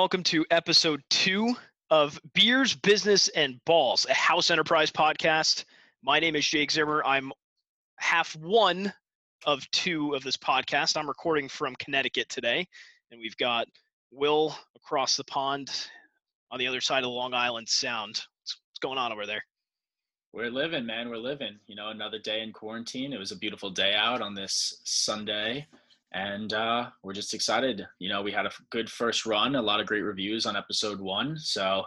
Welcome to episode two of Beers, Business, and Balls, a house enterprise podcast. My name is Jake Zimmer. I'm half one of two of this podcast. I'm recording from Connecticut today, and we've got Will across the pond on the other side of Long Island Sound. What's going on over there? We're living, man. We're living. You know, another day in quarantine. It was a beautiful day out on this Sunday and uh, we're just excited. You know, we had a good first run, a lot of great reviews on episode one. So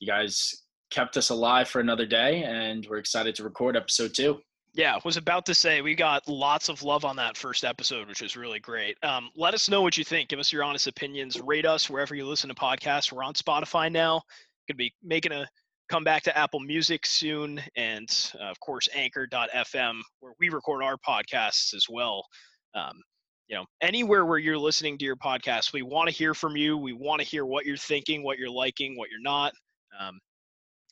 you guys kept us alive for another day, and we're excited to record episode two. Yeah, was about to say we got lots of love on that first episode, which was really great. Um, let us know what you think. Give us your honest opinions. Rate us wherever you listen to podcasts. We're on Spotify now. Going to be making a comeback to Apple Music soon, and uh, of course Anchor.fm, where we record our podcasts as well. Um, you know anywhere where you're listening to your podcast we want to hear from you we want to hear what you're thinking what you're liking what you're not um,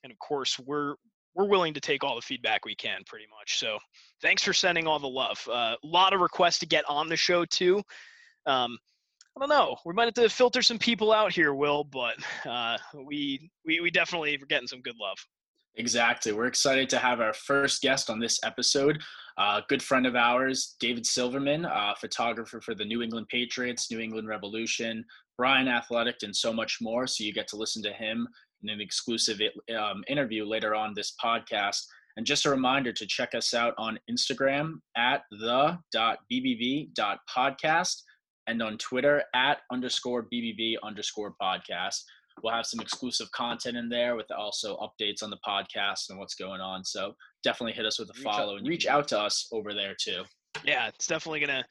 and of course we're we're willing to take all the feedback we can pretty much so thanks for sending all the love a uh, lot of requests to get on the show too um, I don't know. We might have to filter some people out here, Will, but uh, we, we we definitely are getting some good love. Exactly. We're excited to have our first guest on this episode. A good friend of ours, David Silverman, photographer for the New England Patriots, New England Revolution, Bryant Athletic, and so much more. So you get to listen to him in an exclusive um, interview later on this podcast. And just a reminder to check us out on Instagram at the.bbb.podcast and on Twitter at underscore BBB underscore podcast we'll have some exclusive content in there with also updates on the podcast and what's going on. So definitely hit us with a reach follow out, and reach out to us over there too. Yeah, it's definitely gonna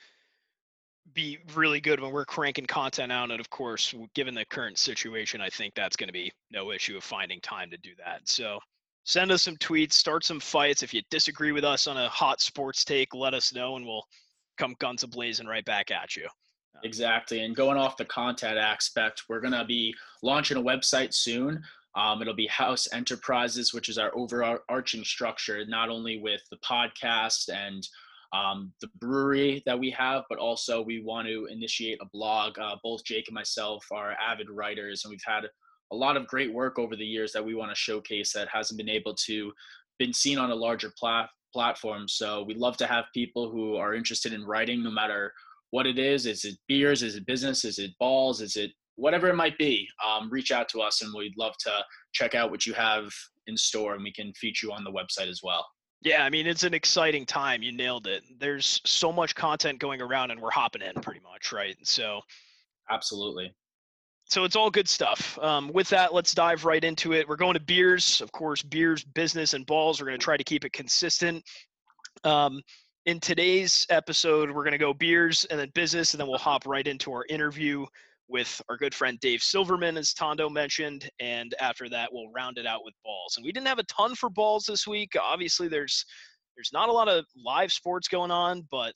be really good when we're cranking content out. And of course, given the current situation, I think that's going to be no issue of finding time to do that. So send us some tweets, start some fights. If you disagree with us on a hot sports take, let us know and we'll come guns a blazing right back at you. Exactly. And going off the content aspect, we're going to be launching a website soon. Um, it'll be House Enterprises, which is our overarching structure, not only with the podcast and um, the brewery that we have, but also we want to initiate a blog. Uh, both Jake and myself are avid writers, and we've had a lot of great work over the years that we want to showcase that hasn't been able to been seen on a larger plat- platform. So we'd love to have people who are interested in writing, no matter what it is. Is it beers? Is it business? Is it balls? Is it whatever it might be? Um, reach out to us and we'd love to check out what you have in store and we can feature you on the website as well. Yeah, I mean, it's an exciting time. You nailed it. There's so much content going around and we're hopping in pretty much, right? So, absolutely. So it's all good stuff. Um, with that, let's dive right into it. We're going to beers, of course, beers, business, and balls. We're going to try to keep it consistent. Um, in today's episode, we're going to go beers and then business, and then we'll hop right into our interview with our good friend Dave Silverman, as Tondo mentioned. And after that, we'll round it out with balls. And we didn't have a ton for balls this week. Obviously, there's there's not a lot of live sports going on, but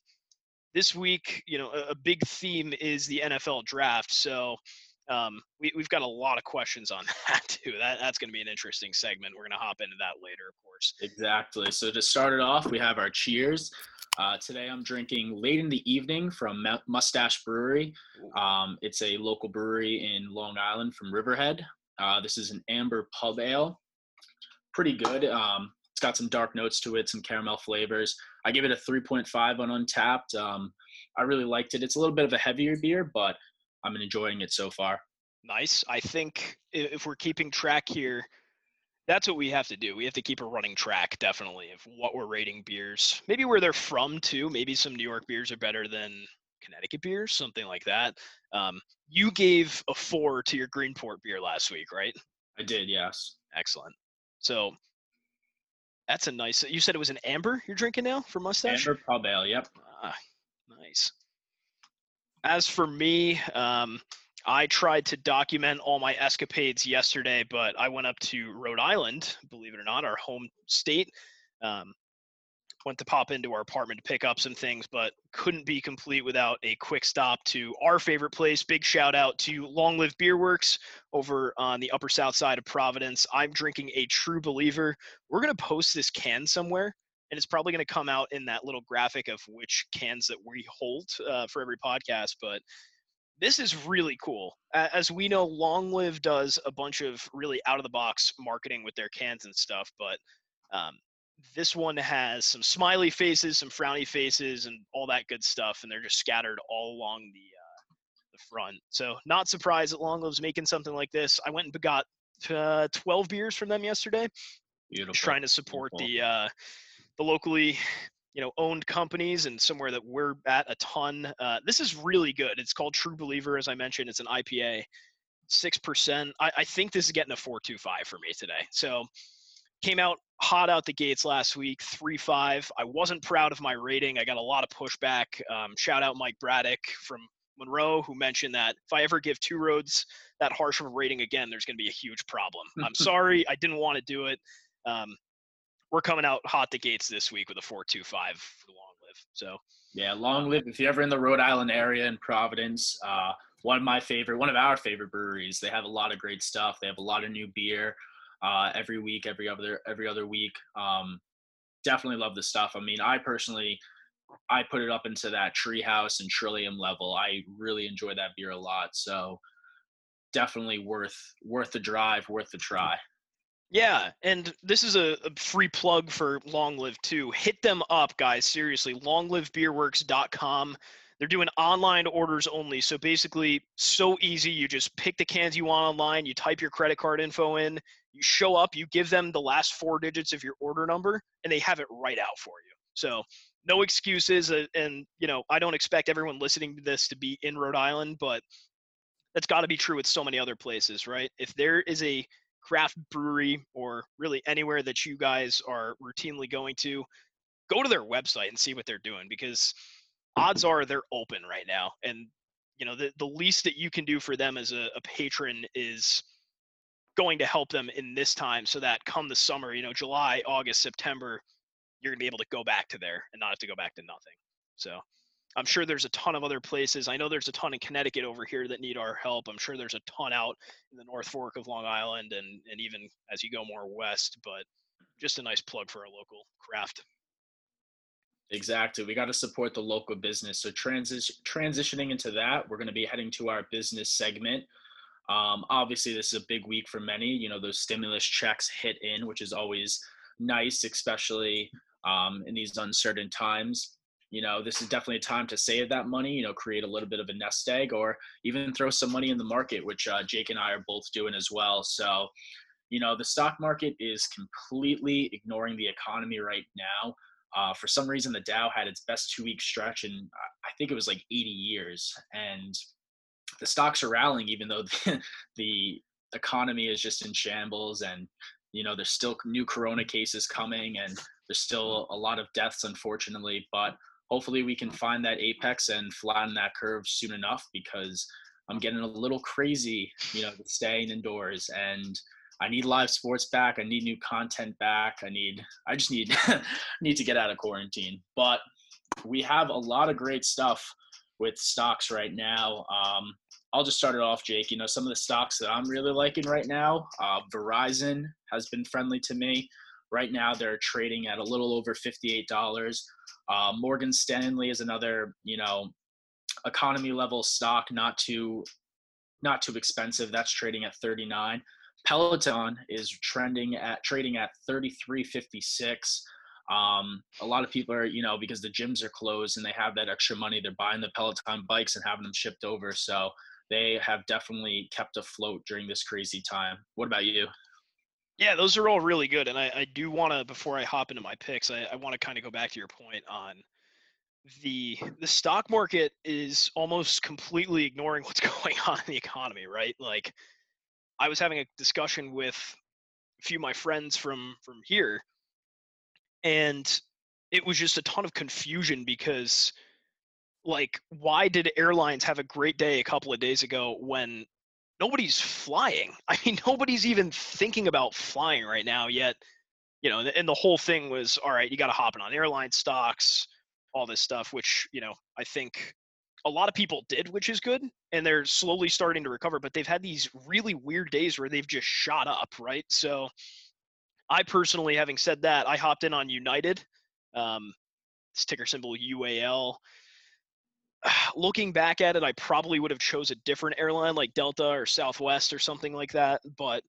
this week, you know, a, a big theme is the NFL draft. So um, we, we've got a lot of questions on that too. That, that's going to be an interesting segment. We're going to hop into that later, of course. Exactly. So to start it off, we have our cheers. Uh, today I'm drinking late in the evening from Mustache Brewery. Um, it's a local brewery in Long Island from Riverhead. Uh, this is an amber pub ale. Pretty good. Um, it's got some dark notes to it, some caramel flavors. I give it a 3.5 on Untappd. Um, I really liked it. It's a little bit of a heavier beer, but I'm enjoying it so far. Nice. I think if we're keeping track here, that's what we have to do. We have to keep a running track, definitely, of what we're rating beers. Maybe where they're from too. Maybe some New York beers are better than Connecticut beers, something like that. Um, you gave a four to your Greenport beer last week, right? I did, yes. Excellent. So that's a nice. You said it was an amber you're drinking now for mustache. Amber pub ale. Yep. Ah, nice. As for me, um, I tried to document all my escapades yesterday, but I went up to Rhode Island, believe it or not, our home state. Um, went to pop into our apartment to pick up some things, but couldn't be complete without a quick stop to our favorite place. Big shout out to Long Live Beer Works over on the upper south side of Providence. I'm drinking a true believer. We're going to post this can somewhere and it's probably going to come out in that little graphic of which cans that we hold uh, for every podcast. But this is really cool. As we know, Long Live does a bunch of really out of the box marketing with their cans and stuff, but um, this one has some smiley faces, some frowny faces, and all that good stuff, and they're just scattered all along the uh, the front. So not surprised that Long Live's making something like this. I went and got uh, 12 beers from them yesterday. Beautiful. Trying to support Beautiful. the uh, the locally you know owned companies and somewhere that we're at a ton. Uh, this is really good. It's called True Believer, as I mentioned. It's an IPA, six percent. I, I think this is getting a four two five for me today. So came out hot out the gates last week, three five. I wasn't proud of my rating. I got a lot of pushback. Um, shout out Mike Braddock from Monroe, who mentioned that if I ever give two roads that harsh of a rating again, there's going to be a huge problem. I'm sorry, I didn't want to do it. Um, we're coming out hot the gates this week with a 425 for long live. So yeah, long live. If you're ever in the Rhode Island area in Providence, uh, one of my favorite, one of our favorite breweries. They have a lot of great stuff. They have a lot of new beer uh, every week, every other every other week. Um, definitely love the stuff. I mean, I personally, I put it up into that Tree House and Trillium level. I really enjoy that beer a lot. So definitely worth worth the drive, worth the try. Yeah, and this is a, a, free plug for Long Live too. Hit them up, guys. Seriously, longlivebeerworks.com. They're doing online orders only. So basically, so easy. You just pick the cans you want online, you type your credit card info in, you show up, you give them the last four digits of your order number, and they have it right out for you. So no excuses. Uh, and, you know, I don't expect everyone listening to this to be in Rhode Island, but that's got to be true with so many other places, right? If there is a craft brewery or really anywhere that you guys are routinely going to, go to their website and see what they're doing because mm-hmm. odds are they're open right now. And you know, the, the least that you can do for them as a, a patron is going to help them in this time so that come the summer, you know, July, August, September, you're gonna be able to go back to there and not have to go back to nothing. So I'm sure there's a ton of other places. I know there's a ton in Connecticut over here that need our help. I'm sure there's a ton out in the North Fork of Long Island and, and even as you go more west, but just a nice plug for a local craft. Exactly. We got to support the local business. So transition transitioning into that, we're going to be heading to our business segment. Um, obviously, this is a big week for many. You know, those stimulus checks hit in, which is always nice, especially um, in these uncertain times you know this is definitely a time to save that money you know create a little bit of a nest egg or even throw some money in the market which uh, jake and i are both doing as well. So you know the stock market is completely ignoring the economy right now. Uh, for some reason the dow had its best two week stretch in i think it was like 80 years. And the stocks are rallying even though the, the economy is just in shambles and you know there's still new corona cases coming and there's still a lot of deaths unfortunately. But hopefully we can find that apex and flatten that curve soon enough because I'm getting a little crazy, you know, staying indoors and I need live sports back. I need new content back. I need I just need need to get out of quarantine. But we have a lot of great stuff with stocks right now. Um, I'll just start it off, Jake. You know, some of the stocks that I'm really liking right now. Uh, Verizon has been friendly to me. Right now, they're trading at a little over $58. Uh, Morgan Stanley is another, you know, economy level stock, not too, not too expensive. That's trading at 39. Peloton is trending at trading at 33.56. Um, a lot of people are, you know, because the gyms are closed and they have that extra money, they're buying the Peloton bikes and having them shipped over. So they have definitely kept afloat during this crazy time. What about you? Yeah, those are all really good. And I, I do want to, before I hop into my picks, I, I want to kind of go back to your point on the the stock market is almost completely ignoring what's going on in the economy, right? Like I was having a discussion with a few of my friends from from here, and it was just a ton of confusion because like why did airlines have a great day a couple of days ago when nobody's flying. I mean, nobody's even thinking about flying right now yet. You know, and the whole thing was all right. You got to hop in on airline stocks, all this stuff, which you know I think a lot of people did, which is good, and they're slowly starting to recover. But they've had these really weird days where they've just shot up, right? So, I personally, having said that, I hopped in on United, um, ticker symbol UAL. looking back at it, I probably would have chose a different airline like Delta or Southwest or something like that. But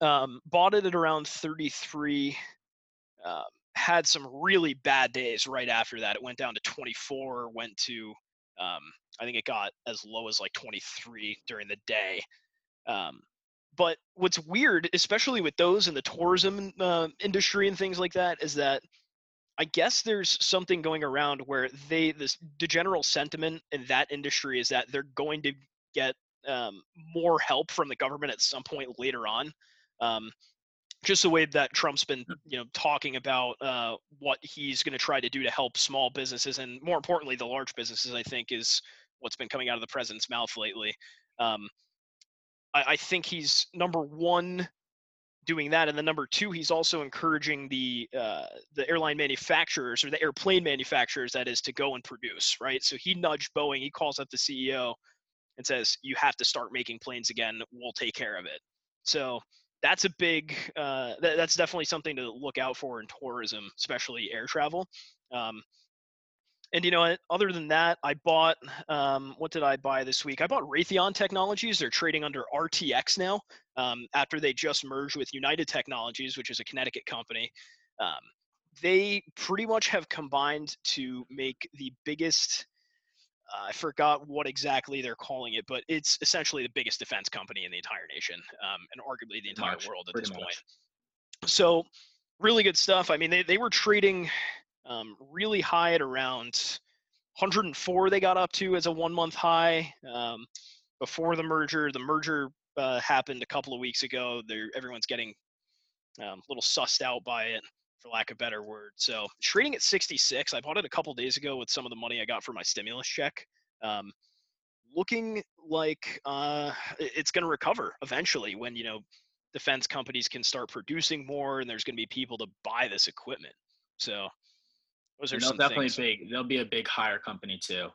um, bought it at around 33. Um, had some really bad days right after that. It went down to 24. Went to um, I think it got as low as like 23 during the day. Um, but what's weird, especially with those in the tourism uh, industry and things like that, is that I guess there's something going around where they this the general sentiment in that industry is that they're going to get um, more help from the government at some point later on. Um, just the way that Trump's been, Hmm. you know, talking about uh, what he's going to try to do to help small businesses and more importantly, the large businesses. I think is what's been coming out of the president's mouth lately. Um, I, I think he's number one doing that, and then number two, he's also encouraging the uh, the airline manufacturers or the airplane manufacturers, that is, to go and produce. Right. So he nudged Boeing. He calls up the CEO and says, "You have to start making planes again. We'll take care of it." So that's a big. Uh, that, that's definitely something to look out for in tourism, especially air travel. Um, and you know, other than that, I bought. Um, what did I buy this week? I bought Raytheon Technologies. They're trading under RTX now um, after they just merged with United Technologies, which is a Connecticut company. Um, they pretty much have combined to make the biggest. Uh, I forgot what exactly they're calling it, but it's essentially the biggest defense company in the entire nation, um, and arguably the entire Much, world at this point. So, really good stuff. I mean, they they were trading um, really high at around 104. They got up to as a one month high um, before the merger. The merger uh, happened a couple of weeks ago. They're, everyone's getting um, a little sussed out by it, for lack of a better word. So trading at 66. I bought it a couple days ago with some of the money I got for my stimulus check. Um, looking like uh, it's going to recover eventually when you know defense companies can start producing more and there's going to be people to buy this equipment. So those are And they'll some definitely things. big. They'll be a big hire company too.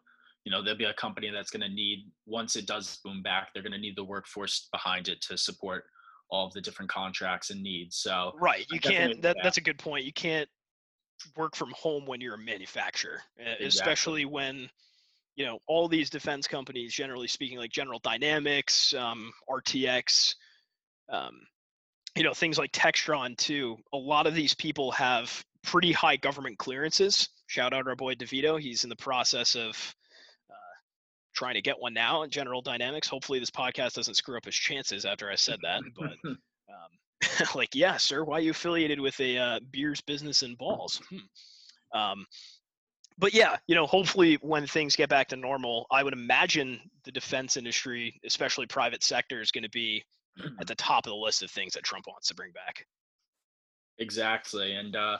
You know, they'll be a company that's going to need once it does boom back, they're going to need the workforce behind it to support all of the different contracts and needs. So Right. You can't. That, that's a good point. You can't work from home when you're a manufacturer, uh, especially when you know all these defense companies, generally speaking, like General Dynamics, um, RTX, um, you know things like Textron too. A lot of these people have pretty high government clearances. Shout out our boy DeVito. He's in the process of uh, trying to get one now at General Dynamics. Hopefully, this podcast doesn't screw up his chances after I said that. But um, like, yeah, sir, why are you affiliated with a uh, beers business and balls? Hmm. Um, but yeah, you know, hopefully when things get back to normal, I would imagine the defense industry, especially private sector, is going to be at the top of the list of things that Trump wants to bring back. Exactly. And uh,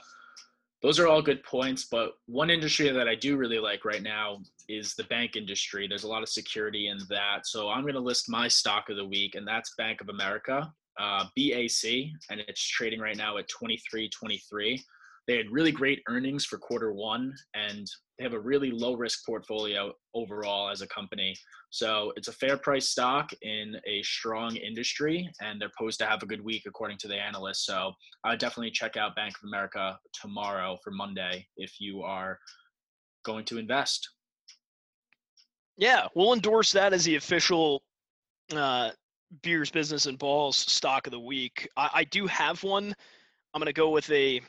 those are all good points. But one industry that I do really like right now is the bank industry. There's a lot of security in that. So I'm going to list my stock of the week, and that's Bank of America, uh, BAC, and it's trading right now at 23.23. They had really great earnings for quarter one, and they have a really low risk portfolio overall as a company. So it's a fair price stock in a strong industry, and they're posed to have a good week according to the analysts. So I would definitely check out Bank of America tomorrow for Monday if you are going to invest. Yeah, we'll endorse that as the official uh, beers, business, and balls stock of the week. I, I do have one. I'm gonna go with a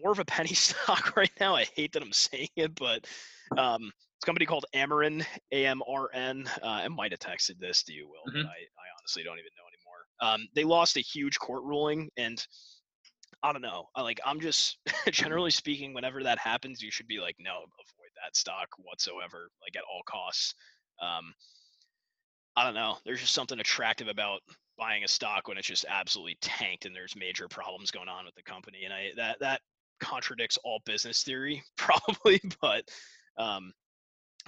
more of a penny stock right now. I hate that I'm saying it, but um, it's a company called Amarin, A-M-R-N. Uh, I might have texted this to you, Will, Mhm. but I, I honestly don't even know anymore. Um, they lost a huge court ruling, and I don't know. I like. I'm just generally speaking, whenever that happens, you should be like, no, avoid that stock whatsoever, like at all costs. Um, I don't know. There's just something attractive about buying a stock when it's just absolutely tanked and there's major problems going on with the company, and I that that contradicts all business theory probably, but um,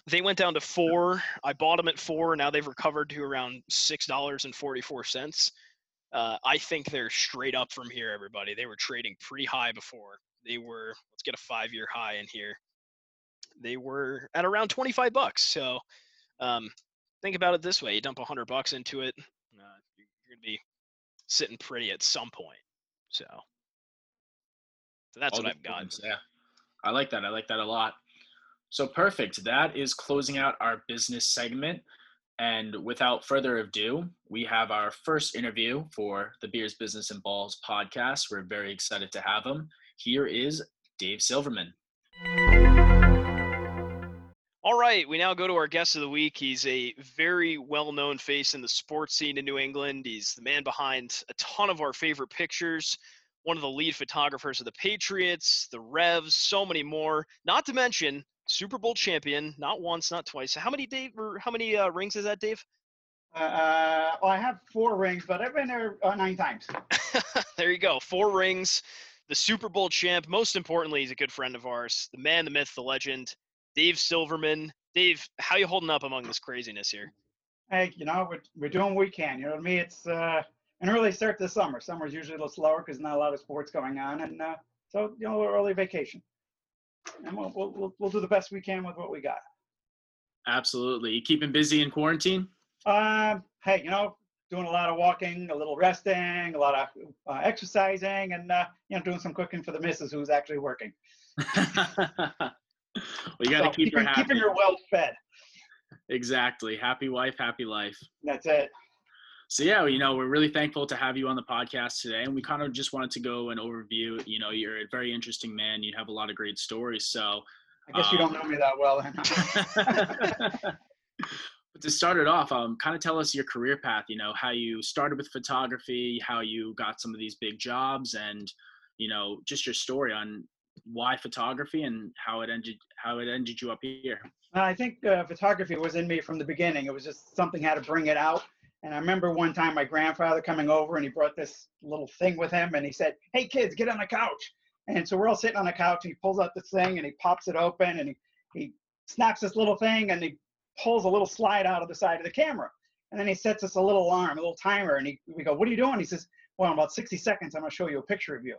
they went down to four. I bought them at four. Now they've recovered to around six dollars and forty four cents. Uh, I think they're straight up from here, everybody. They were trading pretty high before. They were, let's get a five year high in here. They were at around 25 bucks. So um, think about it this way you dump 100 bucks into it, uh, you're, you're going to be sitting pretty at some point. So, so that's All what I've got. points, Yeah, I like that. I like that a lot. So perfect. That is closing out our business segment. And without further ado, we have our first interview for the Beers, Business, and Balls podcast. We're very excited to have him. Here is Dave Silverman. All right, we now go to our guest of the week. He's a very well known face in the sports scene in New England. He's the man behind a ton of our favorite pictures, one of the lead photographers of the Patriots, the Revs, so many more. Not to mention Super Bowl champion, not once, not twice. How many Dave or how many uh, rings is that, Dave? Uh, well, I have four rings, but I've been there uh, nine times. there you go, four rings. The Super Bowl champ. Most importantly, he's a good friend of ours. The man, the myth, the legend, Dave Silverman. Dave, how you holding up among this craziness here? Hey, you know, we're, we're doing what we can. You know what I mean? It's uh, an early start to summer. Summer is usually a little slower because not a lot of sports going on, and uh, so you know, early vacation and we'll, we'll, we'll do the best we can with what we got. Absolutely. You keeping busy in quarantine? Um, hey, you know, doing a lot of walking, a little resting, a lot of uh, exercising, and uh, you know, doing some cooking for the missus who's actually working. well, you got to so keep keeping, her happy. Keeping her well fed. Exactly. Happy wife, happy life. That's it. So yeah, you know, we're really thankful to have you on the podcast today, and we kind of just wanted to go and overview. You know, you're a very interesting man. You have a lot of great stories. So I guess um, you don't know me that well. but to start it off, um, kind of tell us your career path. You know, how you started with photography, how you got some of these big jobs, and you know, just your story on why photography and how it ended how it ended you up here. I think uh, photography was in me from the beginning. It was just something had to bring it out and I remember one time my grandfather coming over and he brought this little thing with him and he said, Hey kids, get on the couch. And so we're all sitting on the couch and he pulls out this thing and he pops it open and he, he snaps this little thing and he pulls a little slide out of the side of the camera. And then he sets us a little alarm, a little timer. And he, we go, What are you doing? He says, Well, in about 60 seconds, I'm going to show you a picture of you.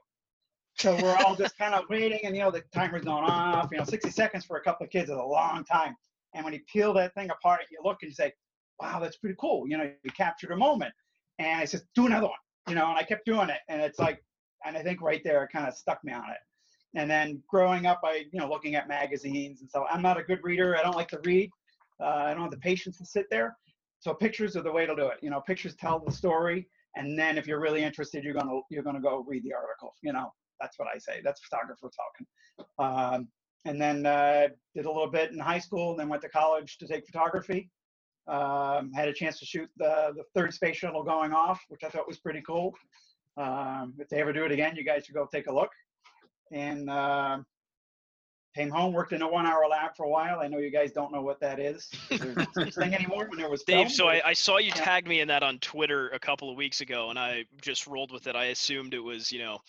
So we're all just kind of waiting and, you know, the timer's going off. You know, 60 seconds for a couple of kids is a long time. And when you peel that thing apart, you look and you say, wow, that's pretty cool. You know, you captured a moment. And I said, do another one, you know, and I kept doing it. And it's like, and I think right there, it kind of stuck me on it. And then growing up, I, you know, looking at magazines and so I'm not a good reader. I don't like to read. Uh, I don't have the patience to sit there. So pictures are the way to do it. You know, pictures tell the story. And then if you're really interested, you're gonna you're gonna go read the article. You know, that's what I say. That's photographer talking. Um, and then uh, did a little bit in high school, and then went to college to take photography. Um, had a chance to shoot the, the third space shuttle going off, which I thought was pretty cool. Um, if they ever do it again, you guys should go take a look. And uh, came home, worked in a one-hour lab for a while. I know you guys don't know what that is. thing anymore when there was Dave. Film, so I, I, saw you yeah. tagged me in that on Twitter a couple of weeks ago, and I just rolled with it. I assumed it was, you know,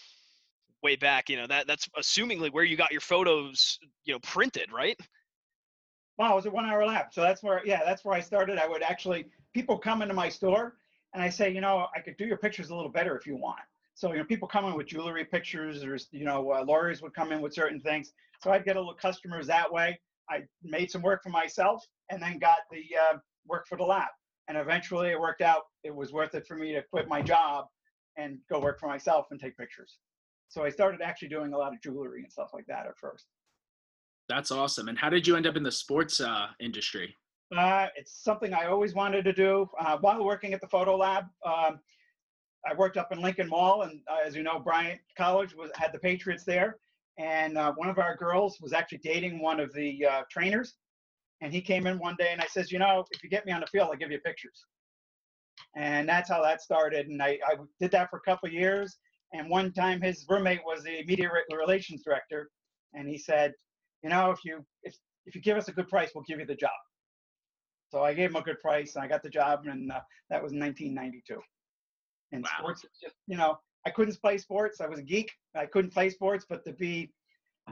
way back. You know that that's assumingly where you got your photos, you know, printed, right? Wow, it was a one hour lab. So that's where, yeah, that's where I started. I would actually, people come into my store and I say, you know, I could do your pictures a little better if you want. So, you know, people come in with jewelry pictures or, you know, uh, lawyers would come in with certain things. So I'd get a little customers that way. I made some work for myself and then got the uh, work for the lab. And eventually it worked out. It was worth it for me to quit my job and go work for myself and take pictures. So I started actually doing a lot of jewelry and stuff like that at first. That's awesome. And how did you end up in the sports uh, industry? Uh, it's something I always wanted to do. Uh, while working at the photo lab, um, I worked up in Lincoln Mall, and uh, as you know, Bryant College was had the Patriots there, and uh, one of our girls was actually dating one of the uh, trainers, and he came in one day and I says, you know, if you get me on the field, I'll give you pictures. And that's how that started. And I, I did that for a couple years. And one time his roommate was the media relations director, and he said, you know, if you if if you give us a good price, we'll give you the job. So I gave him a good price, and I got the job, and uh, that was 1992. And wow. sports, just you know, I couldn't play sports. I was a geek. I couldn't play sports, but to be,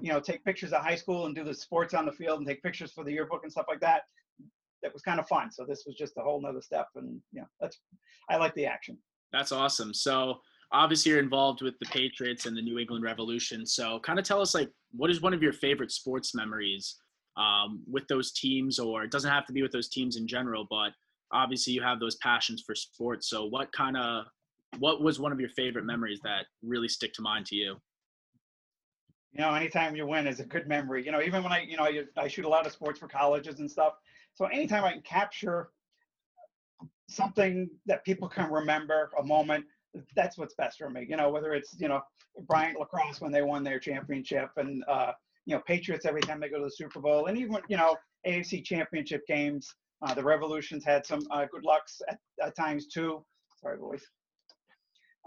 you know, take pictures of high school and do the sports on the field and take pictures for the yearbook and stuff like that, that was kind of fun. So this was just a whole nother step, and you know, that's I like the action. That's awesome. So obviously you're involved with the Patriots and the New England Revolution. So kind of tell us like what is one of your favorite sports memories um, with those teams, or it doesn't have to be with those teams in general, but obviously you have those passions for sports. So what kind of what was one of your favorite memories that really stick to mind to you? You know, anytime you win is a good memory. You know, even when I, you know, I, I shoot a lot of sports for colleges and stuff. So anytime I can capture something that people can remember, a moment, that's what's best for me. You know, whether it's you know Bryant lacrosse when they won their championship, and uh, you know Patriots every time they go to the Super Bowl, and even you know AFC championship games. Uh, the Revolutions had some uh, good lucks at, at times too. Sorry, boys.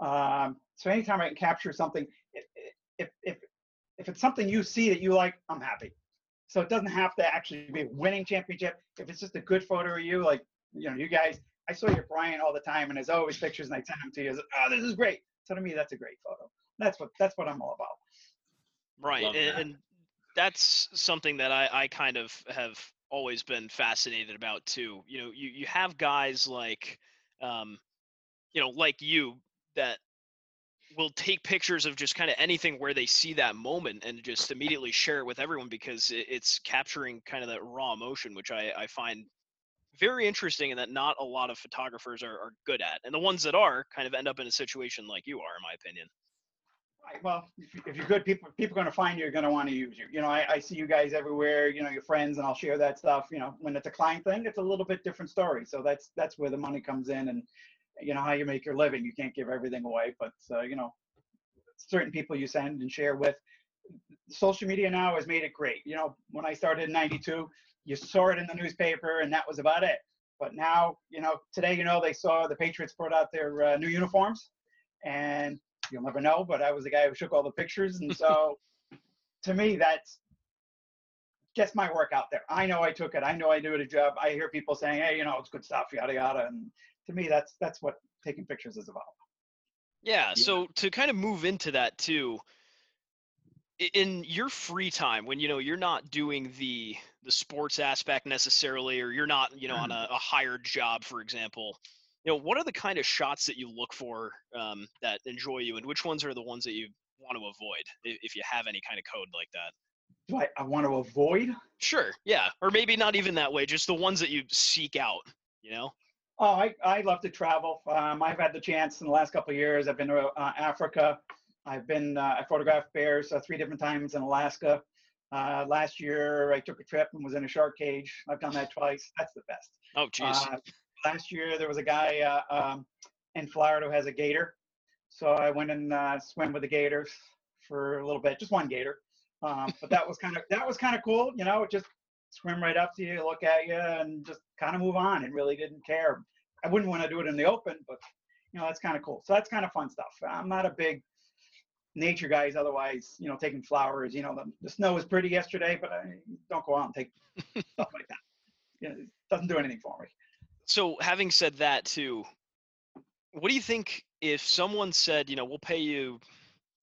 Um, so anytime I can capture something, if, if if if it's something you see that you like, I'm happy. So it doesn't have to actually be a winning championship. If it's just a good photo of you, like you know, you guys, I saw your Bryant all the time, and there's always pictures, and I send them to you. As, oh, this is great. So to me, that's a great photo. That's what that's what I'm all about. Right, and, that. and that's something that I, I kind of have always been fascinated about too. You know, you you have guys like, um, you know, like you that will take pictures of just kind of anything where they see that moment and just immediately share it with everyone because it, it's capturing kind of that raw emotion, which I, I find very interesting and that not a lot of photographers are, are good at. And the ones that are kind of end up in a situation like you are, in my opinion. Right. Well, if, you- if you're good, people people are going to find you. Are going to want to use you. You know, I, I see you guys everywhere. You know, your friends, and I'll share that stuff. You know, when it's a client thing, it's a little bit different story. So that's that's where the money comes in, and you know how you make your living. You can't give everything away, but uh, you know, certain people you send and share with. Social media now has made it great. You know, when I started in '92, you saw it in the newspaper, and that was about it. But now, you know, today, you know, they saw the Patriots brought out their uh, new uniforms, and you'll never know. But I was the guy who took all the pictures, and so to me, that's gets my work out there. I know I took it. I know I did a job. I hear people saying, "Hey, you know, it's good stuff," yada yada, and to me, that's that's what taking pictures is about. Yeah, so to kind of move into that too, in your free time when you know you're not doing the the sports aspect necessarily or you're not you know on a, a hired job for example you know what are the kind of shots that you look for um, that enjoy you and which ones are the ones that you want to avoid if, if you have any kind of code like that Do I, I want to avoid? sure yeah or maybe not even that way just the ones that you seek out you know Oh, I, I love to travel. Um, I've had the chance in the last couple of years. I've been to uh, Africa. I've been, uh, I photographed bears uh, three different times in Alaska. Uh, last year, I took a trip and was in a shark cage. I've done that twice. That's the best. oh jeez Uh, last year, there was a guy uh, um, in Florida who has a gator. So I went and uh, swam with the gators for a little bit, just one gator. Um, but that was kind of that was kind of cool, you know. Just swim right up to you, look at you, and just kind of move on, and really didn't care. I wouldn't want to do it in the open, but you know that's kind of cool. So that's kind of fun stuff. I'm not a big nature guys. Otherwise, you know, taking flowers. You know, the, the snow was pretty yesterday, but I don't go out and take stuff like that. You know, it doesn't do anything for me. so having said that too what do you think if someone said you know we'll pay you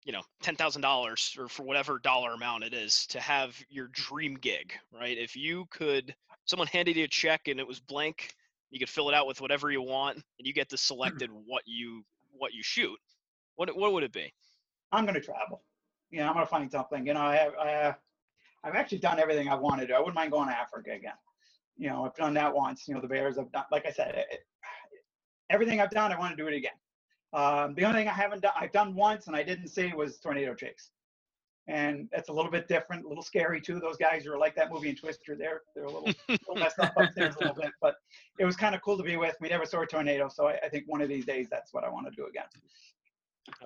you know $10000 or for whatever dollar amount it is to have your dream gig right if you could someone handed you a check and it was blank you could fill it out with whatever you want and you get to hmm. selected what you what you shoot what what would it be I'm going to travel. You know, I'm going to find something. You know, I have, I have, I've actually done everything I wanted to. I wouldn't mind going to Africa again. You know, I've done that once. You know, the Bears. I've done, like I said, it, everything I've done, I want to do it again. Um, the only thing I haven't done, I've done once and I didn't see was tornado chase, and it's a little bit different, a little scary too. Those guys who are like that movie in Twister. They're they're a little, little messed up upstairs a little bit, but it was kind of cool to be with. We never saw a tornado, so I, I think one of these days that's what I want to do again.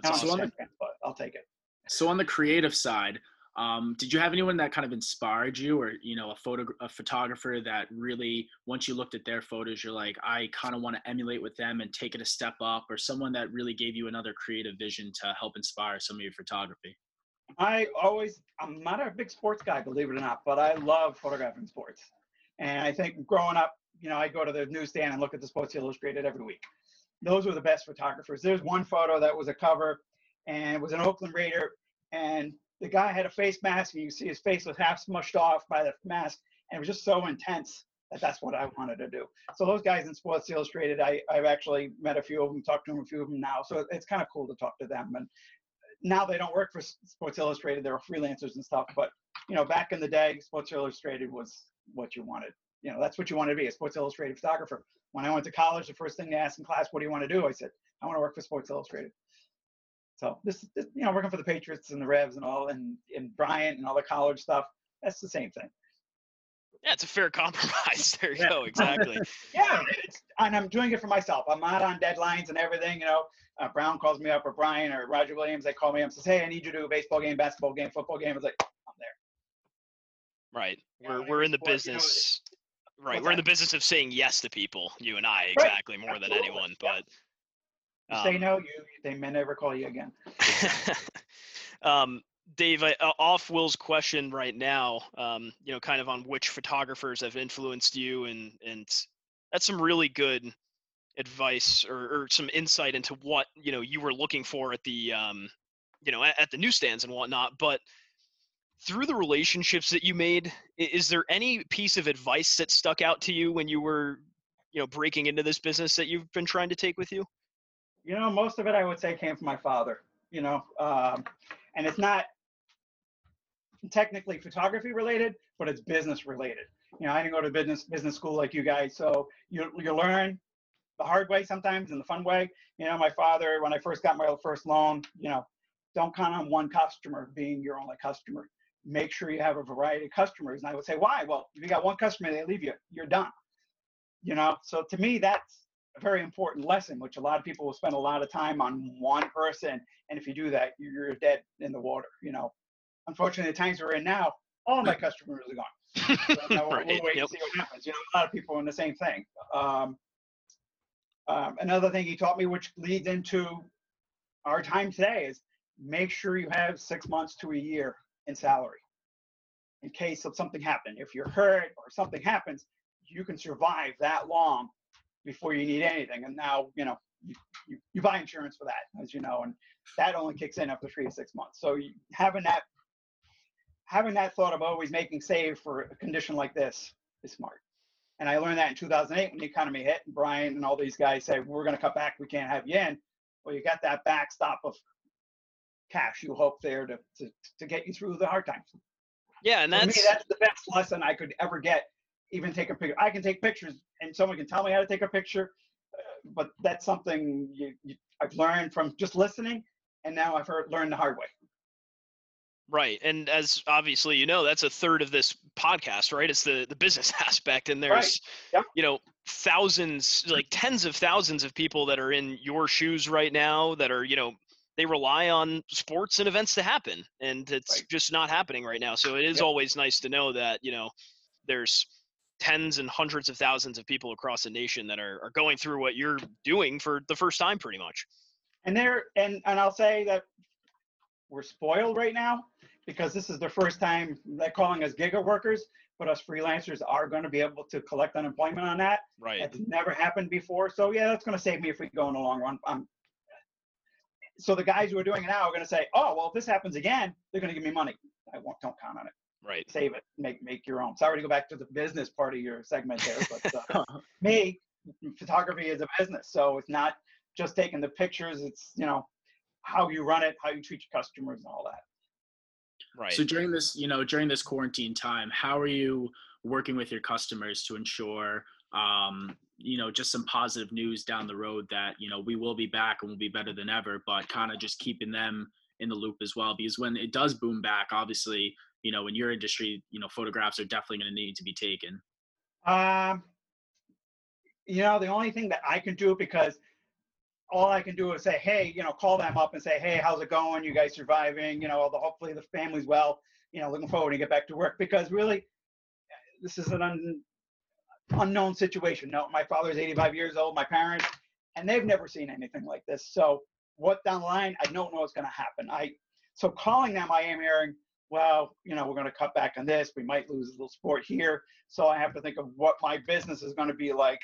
That's a Jets fan, but I'll take it. So on the creative side, um, did you have anyone that kind of inspired you, or you know, a photo, a photographer that really, once you looked at their photos, you're like, I kind of want to emulate with them and take it a step up, or someone that really gave you another creative vision to help inspire some of your photography? I always, I'm not a big sports guy, believe it or not, but I love photographing sports. And I think growing up, you know, I go to the newsstand and look at the Sports Illustrated every week. Those were the best photographers. There's one photo that was a cover and it was an Oakland Raider. And the guy had a face mask and you see his face was half smushed off by the mask. And it was just so intense that that's what I wanted to do. So those guys in Sports Illustrated, I, I've actually met a few of them, talked to them, a few of them now. So it's kind of cool to talk to them. And now they don't work for Sports Illustrated; they're freelancers and stuff. But you know, back in the day, Sports Illustrated was what you wanted. You know, that's what you want to be—a Sports Illustrated photographer. When I went to college, the first thing they asked in class, "What do you want to do?" I said, "I want to work for Sports Illustrated." So this, this, you know, working for the Patriots and the Revs and all, and and Bryant and all the college stuff. That's the same thing. Yeah, it's a fair compromise. There you yeah. go. Exactly. yeah, and I'm doing it for myself. I'm not on deadlines and everything. You know, uh, Brown calls me up, or Bryant, or Roger Williams. They call me up and says, "Hey, I need you to do a baseball game, basketball game, football game." I was like, "I'm there." Right. We're we're in the business. Right. We're in the business of saying yes to people. You and I, exactly, right. more Absolutely. than anyone. But you um, say no, you they may never call you again. um, Dave, I, uh, off Will's question right now, um, you know, kind of on which photographers have influenced you, and and that's some really good advice or, or some insight into what you know you were looking for at the um, you know at, at the newsstands and whatnot. But through the relationships that you made, is there any piece of advice that stuck out to you when you were you know breaking into this business that you've been trying to take with you? You know, most of it I would say came from my father. You know, um, and it's not technically photography related, but it's business related. You know, I didn't go to business business school like you guys, so you you learn the hard way sometimes and the fun way. You know, my father, when I first got my first loan, you know, don't count on one customer being your only customer. Make sure you have a variety of customers. And I would say, why? Well, if you got one customer, they leave you, you're done. You know, so to me, that's a very important lesson, which a lot of people will spend a lot of time on one person. And if you do that, you're dead in the water, you know, unfortunately, the times we're in now, all my customers are gone. So we'll, right. we'll wait yep. and see what happens. You know, a lot of people are in the same thing. Um, um, another thing he taught me, which leads into our time today, is make sure you have six months to a year in salary in case of something happen. If you're hurt or something happens, you can survive that long before you need anything. And now, you know, you, you, you buy insurance for that, as you know, and that only kicks in after three to six months. So you, having that having that thought of always making save for a condition like this is smart. And I learned that in 2008 when the economy hit and Bryant and all these guys said, we're going to cut back. We can't have you in. Well, you got that backstop of cash you hope there to, to, to get you through the hard times. Yeah. And that's, me, that's the best lesson I could ever get. Even take a picture. I can take pictures and someone can tell me how to take a picture, uh, but that's something you, you, I've learned from just listening. And now I've heard, learned the hard way. Right. And as obviously you know, that's a third of this podcast, right? It's the the business aspect and there's right. yeah. you know, thousands like tens of thousands of people that are in your shoes right now that are, you know, they rely on sports and events to happen and it's right. just not happening right now. So it is yep. always nice to know that, you know, there's tens and hundreds of thousands of people across the nation that are, are going through what you're doing for the first time pretty much. And there and and I'll say that we're spoiled right now because this is the first time they're calling us giga workers, but us freelancers are going to be able to collect unemployment on that. Right. It's never happened before. So yeah, that's going to save me if we go in the long run. Um, so the guys who are doing it now are going to say, oh, well, if this happens again, they're going to give me money. I won't, don't count on it. Right. Save it. Make make your own. Sorry to go back to the business part of your segment there, but uh, me, photography is a business, so it's not just taking the pictures. It's you know how you run it, how you treat your customers, and all that. Right. So during this, you know, during this quarantine time, how are you working with your customers to ensure, um, you know, just some positive news down the road that you know we will be back and we'll be better than ever, but kind of just keeping them in the loop as well because when it does boom back, obviously, you know, in your industry, you know, photographs are definitely going to need to be taken. Um, you know, the only thing that I can do because all I can do is say, hey, you know, call them up and say, hey, how's it going? You guys surviving? You know, the, hopefully the family's well. You know, looking forward to get back to work because really, this is an un, unknown situation. No, my father's 85 years old, my parents, and they've never seen anything like this. So what down the line, I don't know what's going to happen. I so calling them, I am hearing, well, you know, we're going to cut back on this. We might lose a little sport here. So I have to think of what my business is going to be like.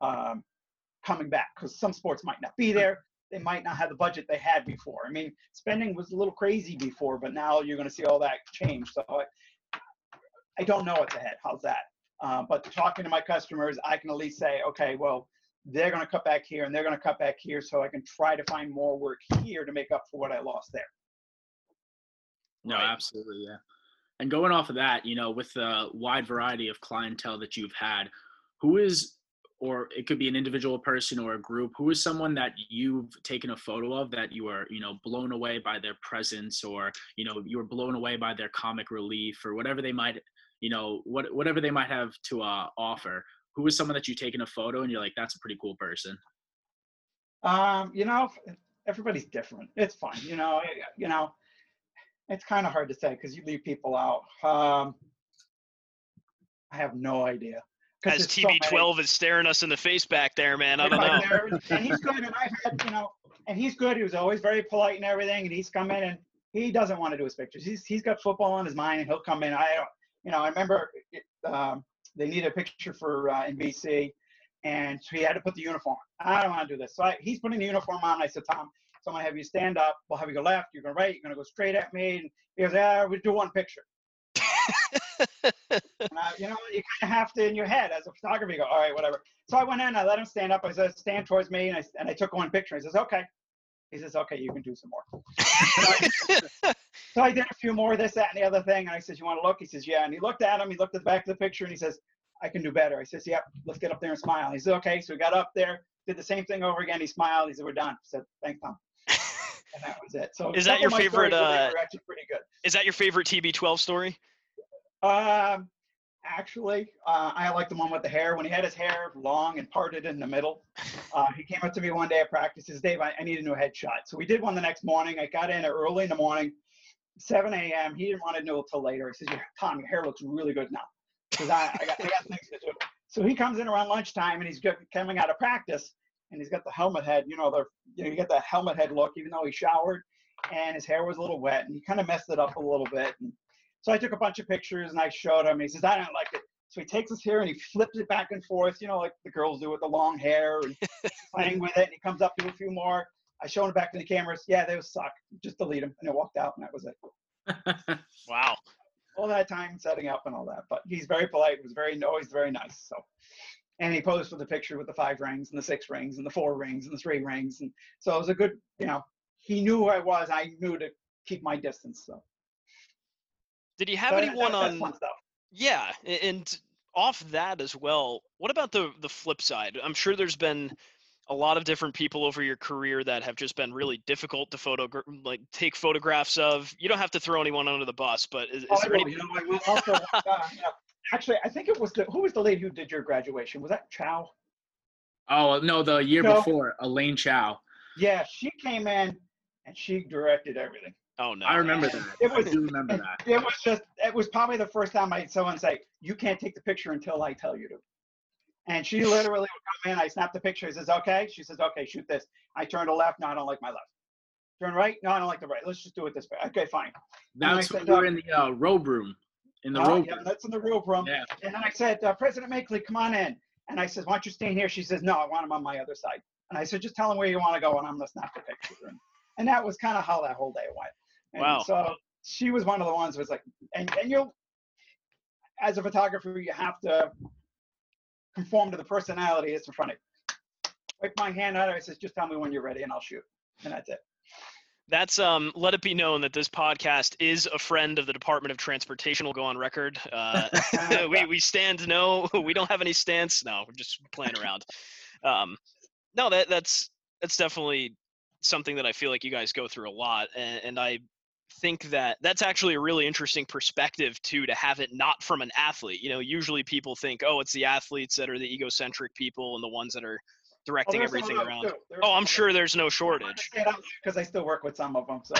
Um, coming back because some sports might not be there. They might not have the budget they had before. I mean, spending was a little crazy before, but now you're going to see all that change. So I, I don't know what's ahead. How's that? Uh, but talking to my customers, I can at least say, okay, well, they're going to cut back here and they're going to cut back here, so I can try to find more work here to make up for what I lost there. No, right. absolutely, yeah. And going off of that, you know, with the wide variety of clientele that you've had, who is or it could be an individual person or a group who is someone that you've taken a photo of that you are you know blown away by their presence or you know you were blown away by their comic relief or whatever they might you know what whatever they might have to uh, offer who is someone that you've taken a photo and you're like that's a pretty cool person Um, you know, everybody's different. It's fine. You know, eh, you know, it's kind of hard to say because you leave people out. Um, I have no idea. 'Cause As there's so many. TB12 is staring us in the face back there, man. I don't Right know. there, And he's good, and I've had, you know, and he's good. He was always very polite and everything, and he's come in and he doesn't want to do his pictures. He's he's got football on his mind, and he'll come in. I don't, you know, I remember it, um, they needed a picture for uh, NBC, and so he had to put the uniform. I don't want to do this, so I, he's putting the uniform on. I said, Tom, so I'm gonna have you stand up. We'll have you go left. You're gonna right. You're gonna go straight at me. And he goes, Yeah, we do one picture. I, you know, you kind of have to in your head as a photographer. You go, all right, whatever. So I went in, I let him stand up. I said, stand towards me, and I and I took one picture. He says, okay. He says, okay, you can do some more. So I did a few more, this, that, and the other thing. And I said, you want to look? He says, yeah. And he looked at him. He looked at the back of the picture, and he says, I can do better. I says, yep, let's get up there and smile. He says, okay. So we got up there, did the same thing over again. He smiled. He said, we're done. I said, thanks, Tom. And that was it. So Is that your favorite, uh, actually pretty good. Is that your favorite TB12 story? Um, actually, uh, I like the one with the hair. When he had his hair long and parted in the middle, uh, he came up to me one day at practice. He says, Dave, I, I need a new headshot. So we did one the next morning. I got in early in the morning, 7 a.m. He didn't want to know it till later. He says, "Your- Tom, your hair looks really good now. Because I, I, got, I got things to do. So he comes in around lunchtime and he's good, coming out of practice and he's got the helmet head, you know, the you know, you get the helmet head look, even though he showered and his hair was a little wet and he kind of messed it up a little bit. And so I took a bunch of pictures and I showed him. He says, I don't like it. So he takes his hair and he flips it back and forth, you know, like the girls do with the long hair and playing with it. And he comes up to a few more. I show him back to the cameras. Yeah, they suck. Just delete them. And I walked out and that was it. Wow. All that time setting up and all that. But he's very polite. He Was very always very nice. So, and he posed for the picture with the five rings and the six rings and the four rings and the three rings. And so it was a good, you know, he knew who I was. I knew to keep my distance. So Did you have so anyone that- on? Yeah, and off that as well. What about the the flip side? I'm sure there's been a lot of different people over your career that have just been really difficult to photo like take photographs of. You don't have to throw anyone under the bus, but is, is Oh, I there will. any? You know, I will also. uh, know, actually, I think it was the who was the lady who did your graduation? Was that Chao? oh no the year No. before Elaine Chao Yeah, she came in and she directed everything. Oh no. i remember that it i was- do remember that It was just. It was probably the first time I had someone say, "You can't take the picture until I tell you to." And she literally would come in. I snapped the picture. He says, "Okay." She says, "Okay, shoot this." I turn to left. No, I don't like my left. Turn right. No, I don't like the right. Let's just do it this way. Okay, fine. And I that's said, when we uh, were in the uh, robe room in the Oh, robe yeah, room that's in the robe room. yeah And then I said, uh, President Machtley, come on in. And I said, why don't you stay in here? She says, no, I want him on my other side. And I said, just tell him where you want to go, and I'm going to snap the picture. And, and that was kind of how that whole day went. And Wow. So she was one of the ones who was like, and, and you, as a photographer, you have to conform to the personality that's in front of you. Wipe my hand out. I says, just tell me when you're ready, and I'll shoot. And that's it. That's um. Let it be known that this podcast is a friend of the Department of Transportation. Will go on record. Uh, we we stand no. We don't have any stance. No, we're just playing around. Um, no, that that's that's definitely something that I feel like you guys go through a lot, and, and I think that that's actually a really interesting perspective too to have it not from an athlete. You know, usually people think, oh, it's the athletes that are the egocentric people and the ones that are oh, directing everything around. Oh, I'm sure there's no shortage. Because I still work with some of them. So.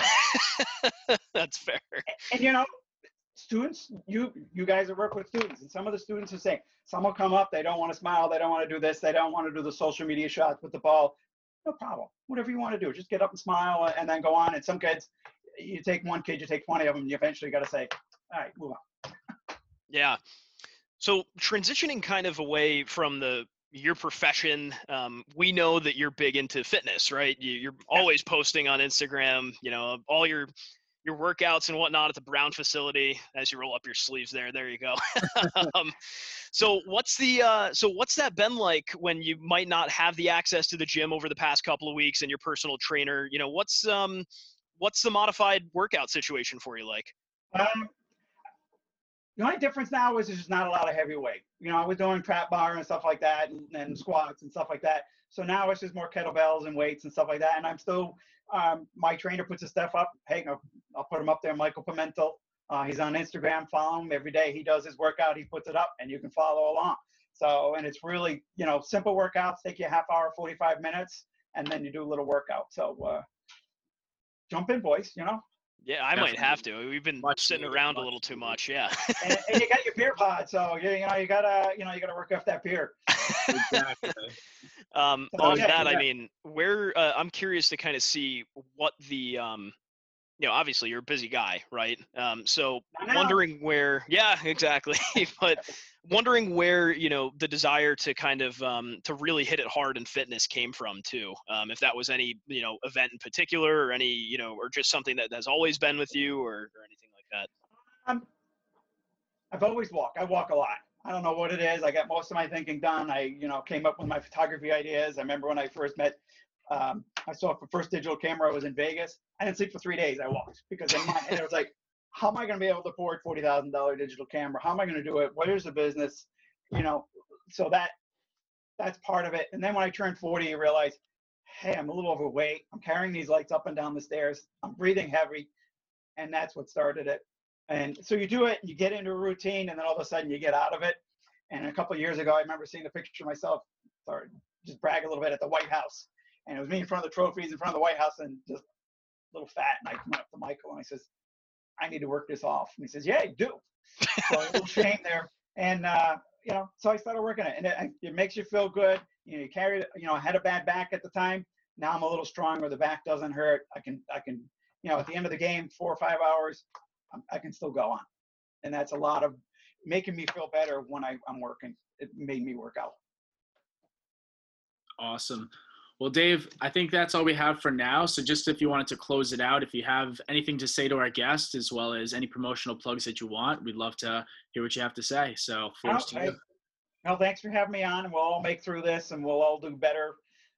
that's fair. and you know students you you guys have worked with students and some of the students are saying some will come up they don't want to smile they don't want to do this they don't want to do the social media shots with the ball no problem whatever you want to do just get up and smile uh, and then go on and some kids you take one kid you take 20 of them you eventually got to say all right move on Yeah. So transitioning kind of away from the your profession, um, we know that you're big into fitness, right? You, you're always posting on Instagram, you know, all your your workouts and whatnot at the Brown facility. As you roll up your sleeves there, there you go. um, so what's the uh, so what's that been like when you might not have the access to the gym over the past couple of weeks and your personal trainer? You know, what's um what's the modified workout situation for you like? um, The only difference now is there's just not a lot of heavyweight. You know, I was doing trap bar and stuff like that, and, and squats and stuff like that. So now it's just more kettlebells and weights and stuff like that. And I'm still, um, my trainer puts his stuff up. Hey, I'll, I'll put him up there, Michael Pimentel. Uh, he's on Instagram. Follow him every day. He does his workout. He puts it up, and you can follow along. So, and it's really, you know, simple workouts. Take you a half hour, 45 minutes, and then you do a little workout. So, uh, jump in, boys. You know. Yeah, I might have to. We've been Much sitting needed, around a little too much. Yeah. and, and you got your beer pod, so you, you know you gotta you know you gotta work off that beer. Exactly. Um, So, on yeah, that, I mean, where uh, I'm curious to kind of see what the, um, you know, obviously you're a busy guy, right? Um, so wondering where, yeah, exactly. but wondering where you know the desire to kind of um, to really hit it hard in fitness came from too. Um, if that was any you know event in particular, or any you know, or just something that has always been with you, or, or anything like that. Um, I've always walked. I walk a lot. I don't know what it is. I got most of my thinking done. I, you know, came up with my photography ideas. I remember when I first met, um, I saw the first digital camera. I was in Vegas. I didn't sleep for three days. I walked because in my head it was like, how am I going to be able to afford forty thousand dollar digital camera? How am I going to do it? What is the business? You know, so that that's part of it. And then when I turned forty, you realize, hey, I'm a little overweight. I'm carrying these lights up and down the stairs. I'm breathing heavy, and that's what started it. And so you do it, you get into a routine, and then all of a sudden you get out of it. And a couple years ago, I remember seeing the picture myself, sorry, just brag a little bit at the White House. And it was me in front of the trophies in front of the White House and just a little fat. And I went up to Michael and I says, I need to work this off. And he says, Yeah, you do. So a little shame there. And, uh, you know, so I started working it. And it, it makes you feel good. You know, you carry, you know, I had a bad back at the time. Now I'm a little stronger. The back doesn't hurt. I can, I can, you know, at the end of the game, four or five hours, I'm- I can still go on. And that's a lot of making me feel better when I, I'm working. It made me work out. Awesome. Well, Dave, I think that's all we have for now. So, just if you wanted to close it out, if you have anything to say to our guest, as well as any promotional plugs that you want, we'd love to hear what you have to say. So, Okay. you. No, thanks for having me on, and we'll all make through this, and we'll all do better.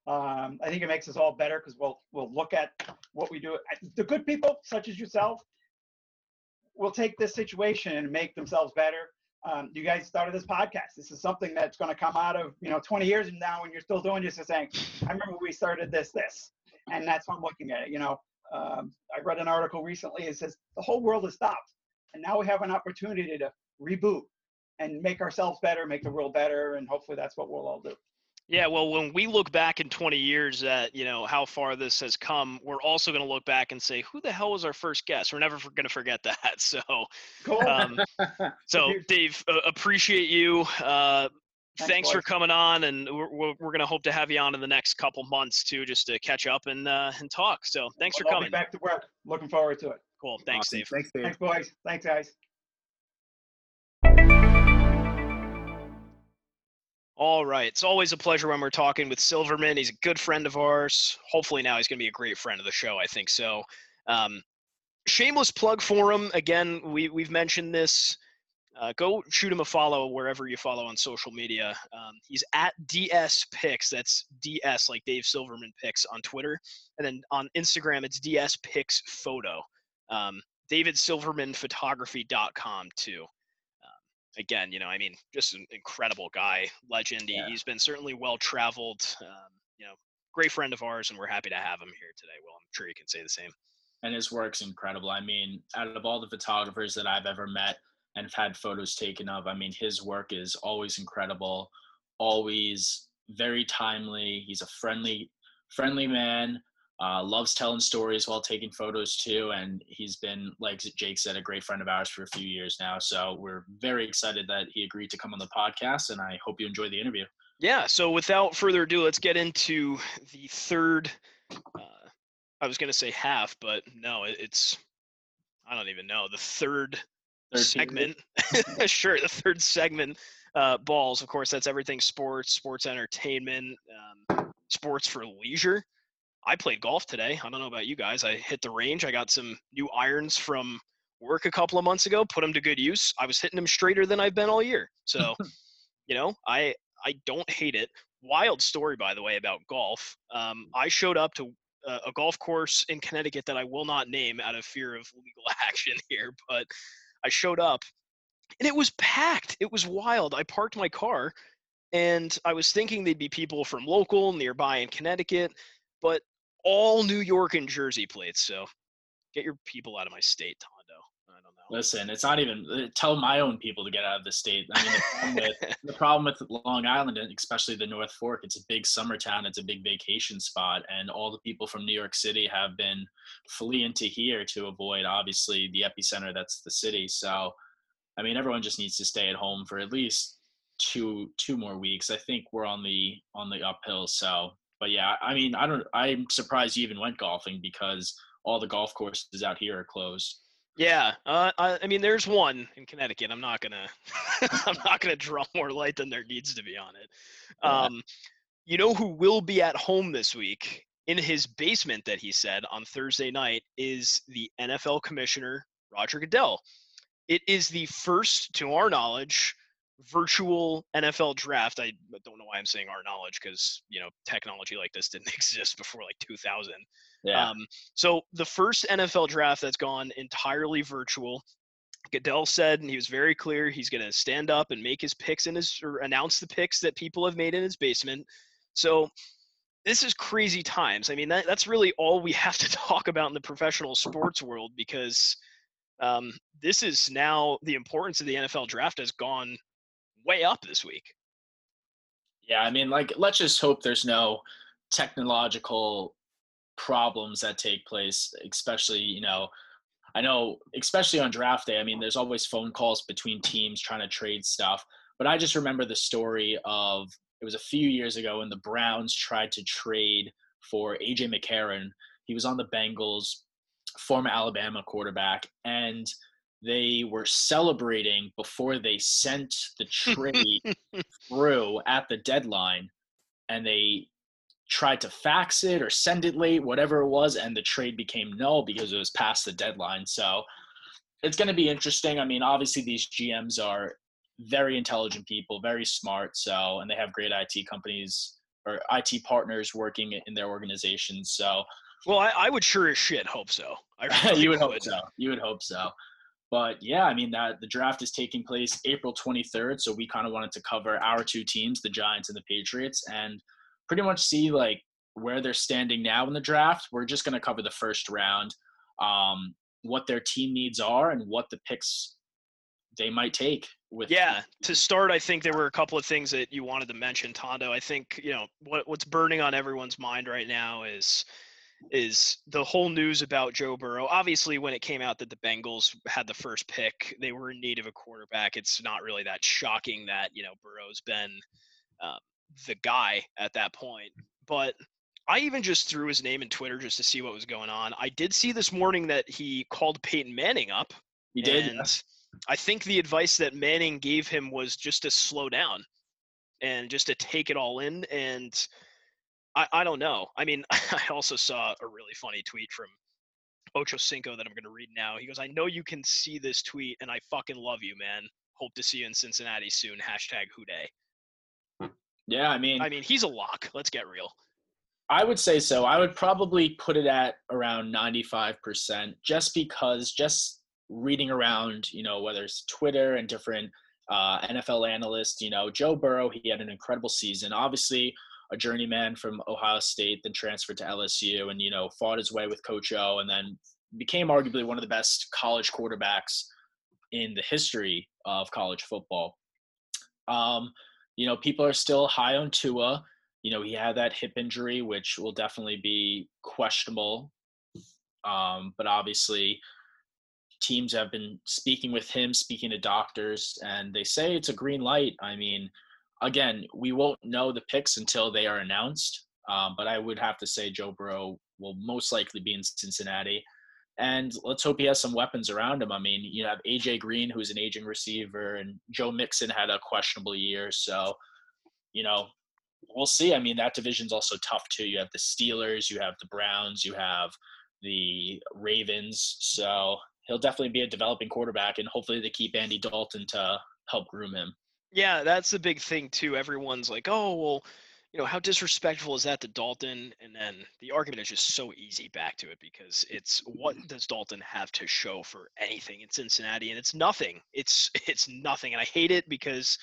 Um, I think it makes us all better because we'll we'll look at what we do. The good people, such as yourself, will take this situation and make themselves better. Um, you guys started this podcast. This is something that's going to come out of you know 20 years from now when you're still doing this and saying, "I remember we started this, this," and that's how I'm looking at it. You know, um, I read an article recently. It says the whole world has stopped, and now we have an opportunity to reboot and make ourselves better, make the world better, and hopefully that's what we'll all do. Yeah, well, when we look back in 20 years at you know how far this has come, we're also going to look back and say, who the hell was our first guest? We're never going to forget that. So, Cool. um, so. Dave, uh, appreciate you. Uh, Thanks, thanks for coming on, and we're, we're, we're going to hope to have you on in the next couple months too, just to catch up and uh, and talk. So, thanks for We'll coming. Be back to work. Looking forward to it. Cool. Thanks, Awesome. Dave. Thanks, Dave. Thanks, boys. Thanks, guys. All right. It's always a pleasure when we're talking with Silverman. He's a good friend of ours. Hopefully, now he's going to be a great friend of the show. I think so. Um, shameless plug for him. Again, we, we've mentioned this. Uh, go shoot him a follow wherever you follow on social media. Um, he's at DS Picks. That's DS like Dave Silverman Picks on Twitter. And then on Instagram, it's DS Picks Photo. Um, DavidSilvermanPhotography.com too again, you know, I mean, just an incredible guy, legend. He, Yeah. He's been certainly well traveled. Um, you know, great friend of ours, and we're happy to have him here today. Well, I'm sure you can say the same. and his work's incredible. I mean, out of all the photographers that I've ever met and have had photos taken of, I mean, his work is always incredible, always very timely. He's a friendly, friendly man. Uh, loves telling stories while taking photos too, and he's been, like Jake said, a great friend of ours for a few years now. So we're very excited that he agreed to come on the podcast, and I hope you enjoy the interview. Yeah. So without further ado, let's get into the third. Uh, I was going to say half, but no, it, it's. I don't even know the third Third segment. sure, the third segment. Uh, balls, of course, that's everything sports, sports entertainment, um, sports for leisure. I played golf today. I don't know about you guys. I hit the range. I got some new irons from work a couple of months ago. Put them to good use. I was hitting them straighter than I've been all year. So, you know, I I don't hate it. Wild story, by the way, about golf. Um, I showed up to a, a golf course in Connecticut that I will not name out of fear of legal action here, but I showed up and it was packed. It was wild. I parked my car, and I was thinking they'd be people from local, nearby in Connecticut, but all New York and Jersey plates. So get your people out of my state, Tondo. I don't know. Listen, it's not even uh, tell my own people to get out of the state. I mean, the problem, with, the problem with Long Island, and especially the North Fork, it's a big summer town. It's a big vacation spot, and all the people from New York City have been fleeing to here to avoid, obviously, the epicenter that's the city. So, I mean, everyone just needs to stay at home for at least two two more weeks. I think we're on the on the uphill. So, but yeah, I mean, I don't. I'm surprised you even went golfing because all the golf courses out here are closed. Yeah, uh, I, I, mean, there's one in Connecticut. I'm not gonna, I'm not gonna draw more light than there needs to be on it. Um, you know who will be at home this week in his basement that he said on Thursday night is the NFL commissioner Roger Goodell. It is the first, to our knowledge, virtual NFL draft. I don't know why I'm saying our knowledge because you know technology like this didn't exist before like 2000. Yeah. Um, so the first NFL draft that's gone entirely virtual. Goodell said, and he was very clear, he's going to stand up and make his picks in his or announce the picks that people have made in his basement. So this is crazy times. I mean, that, that's really all we have to talk about in the professional sports world because um, this is now the importance of the NFL draft has gone way up this week. Yeah, I mean, like, let's just hope there's no technological problems that take place, especially, you know, I know, especially on draft day, I mean, there's always phone calls between teams trying to trade stuff. But I just remember the story of it was a few years ago when the Browns tried to trade for AJ McCarron. He was on the Bengals, former Alabama quarterback, and they were celebrating before they sent the trade through at the deadline and they tried to fax it or send it late whatever it was and the trade became null because it was past the deadline. So it's going to be interesting. I mean obviously these gms are very intelligent people very smart so and they have great it companies or it partners working in their organizations so well i, I would sure as shit hope so. Really you would, would hope so. You would hope so but yeah, I mean that the draft is taking place April 23rd, so we kind of wanted to cover our two teams, the Giants and the Patriots, and pretty much see like where they're standing now in the draft. We're just going to cover the first round, um, what their team needs are, and what the picks they might take. With yeah, to start, I think there were a couple of things that you wanted to mention, Tondo. I think you know what what's burning on everyone's mind right now is is the whole news about Joe Burrow. Obviously, when it came out that the Bengals had the first pick, they were in need of a quarterback. It's not really that shocking that you know Burrow's been um, the guy at that point. But I even just threw his name in Twitter just to see what was going on. I did see this morning that he called Peyton Manning up. He did. And I think the advice that Manning gave him was just to slow down and just to take it all in and I, I don't know. I mean, I also saw a really funny tweet from Ocho Cinco that I'm going to read now. He goes, I know you can see this tweet, and I fucking love you, man. Hope to see you in Cincinnati soon. Hashtag Who Dey. Yeah, I mean, I mean, he's a lock. Let's get real. I would say so. I would probably put it at around 95%, just because, just reading around, you know, whether it's Twitter and different uh, NFL analysts, you know, Joe Burrow, he had an incredible season. Obviously, a journeyman from Ohio State, then transferred to LSU, and you know fought his way with Coach O, and then became arguably one of the best college quarterbacks in the history of college football. Um, you know, people are still high on Tua. You know, he had that hip injury, which will definitely be questionable. Um, but obviously, teams have been speaking with him, speaking to doctors, and they say it's a green light. I mean, again, we won't know the picks until they are announced. Um, but I would have to say Joe Burrow will most likely be in Cincinnati. And let's hope he has some weapons around him. I mean, you have AJ Green, who's an aging receiver, and Joe Mixon had a questionable year. So, you know, we'll see. I mean, that division's also tough too. You have the Steelers, you have the Browns, you have the Ravens. So he'll definitely be a developing quarterback, and hopefully they keep Andy Dalton to help groom him. Yeah, that's the big thing too. Everyone's like, "Oh, well, you know, how disrespectful is that to Dalton? And then the argument is just so easy back to it because it's what mm-hmm. does Dalton have to show for anything in Cincinnati? And it's nothing. It's it's nothing. And I hate it because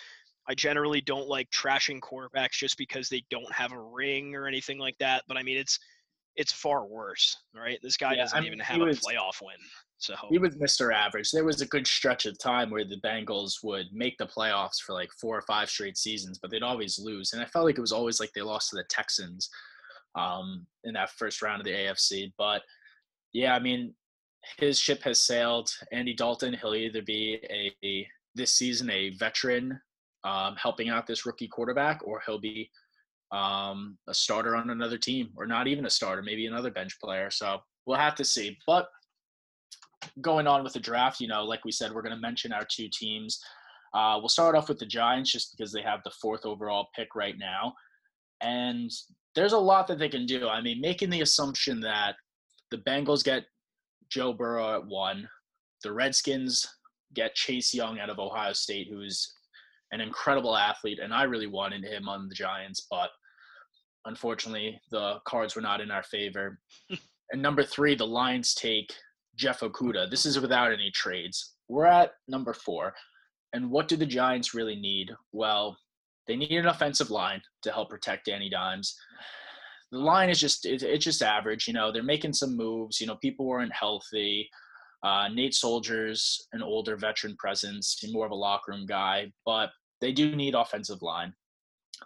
I generally don't like trashing quarterbacks just because they don't have a ring or anything like that. But I mean, it's it's far worse, right? This guy Yeah, doesn't I mean, even have a playoff win. So He was Mr. Average. There was a good stretch of time where the Bengals would make the playoffs for like four or five straight seasons, but they'd always lose. And I felt like it was always like they lost to the Texans um, in that first round of the AFC. But yeah, I mean, his ship has sailed. Andy Dalton, he'll either be a, a this season a veteran um, helping out this rookie quarterback, or he'll be um, a starter on another team, or not even a starter, maybe another bench player. So we'll have to see. But going on with the draft, you know, like we said, we're going to mention our two teams. Uh, we'll start off with the Giants just because they have the fourth overall pick right now. And there's a lot that they can do. I mean, making the assumption that the Bengals get Joe Burrow at one, the Redskins get Chase Young out of Ohio State, who's an incredible athlete, and I really wanted him on the Giants, but unfortunately, the cards were not in our favor. and number three, the Lions take Jeff Okudah. This is without any trades. We're at number four. And what do the Giants really need? Well, they need an offensive line to help protect Danny Dimes. The line is just it, it's just average. You know, they're making some moves. You know, people weren't healthy. Uh, Nate Solder's, an older veteran presence, more of a locker room guy, but they do need offensive line.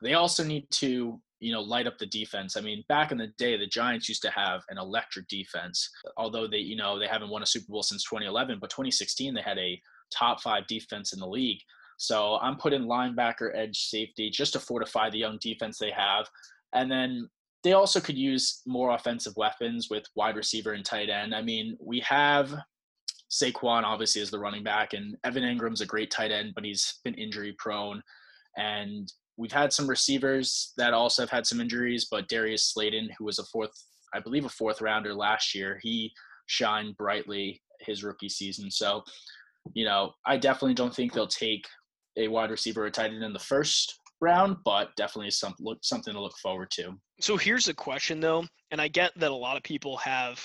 They also need to, you know, light up the defense. I mean, back in the day, the Giants used to have an electric defense. Although they, you know, they haven't won a Super Bowl since 2011, but 2016 they had a top five defense in the league. So I'm putting linebacker, edge, safety just to fortify the young defense they have, and then they also could use more offensive weapons with wide receiver and tight end. I mean, we have Saquon obviously as the running back, and Evan Engram's a great tight end, but he's been injury prone. And we've had some receivers that also have had some injuries, but Darius Slayton, who was a fourth, I believe, a fourth rounder last year, he shined brightly his rookie season. So, you know, I definitely don't think they'll take a wide receiver or tight end in the first round, but definitely some look, something to look forward to. So here's the question though, and I get that a lot of people have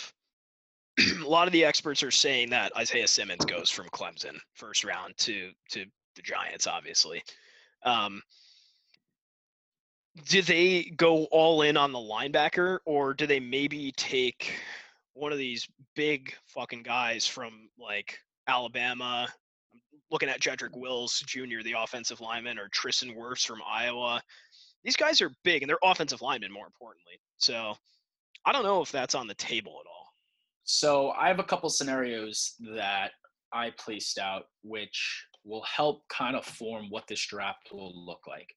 a lot of the experts are saying that Isaiah Simmons goes from Clemson first round to to the Giants, obviously. Um, do they go all in on the linebacker, or do they maybe take one of these big fucking guys from like Alabama? I'm looking at Jedrick Wills Jr., the offensive lineman, or Tristan Wirfs from Iowa. These guys are big, and they're offensive linemen, more importantly. So I don't know if that's on the table at all. So I have a couple scenarios that I placed out, which will help kind of form what this draft will look like.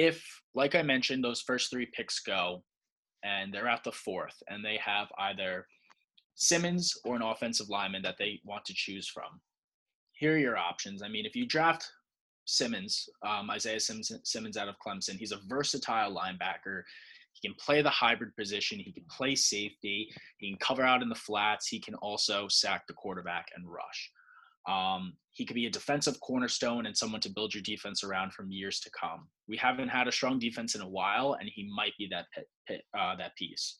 If, like I mentioned, those first three picks go and they're at the fourth and they have either Simmons or an offensive lineman that they want to choose from, here are your options. I mean, if you draft Simmons, um, Isaiah Simmons, Simmons out of Clemson, he's a versatile linebacker. He can play the hybrid position. He can play safety. He can cover out in the flats. He can also sack the quarterback and rush. Um, he could be a defensive cornerstone and someone to build your defense around from years to come. We haven't had a strong defense in a while, and he might be that pit, pit, uh, that piece.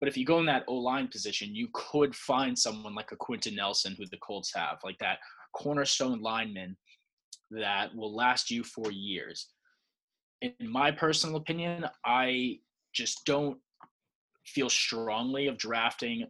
But if you go in that O line position, you could find someone like a Quenton Nelson, who the Colts have, like that cornerstone lineman that will last you for years. In my personal opinion, I just don't feel strongly of drafting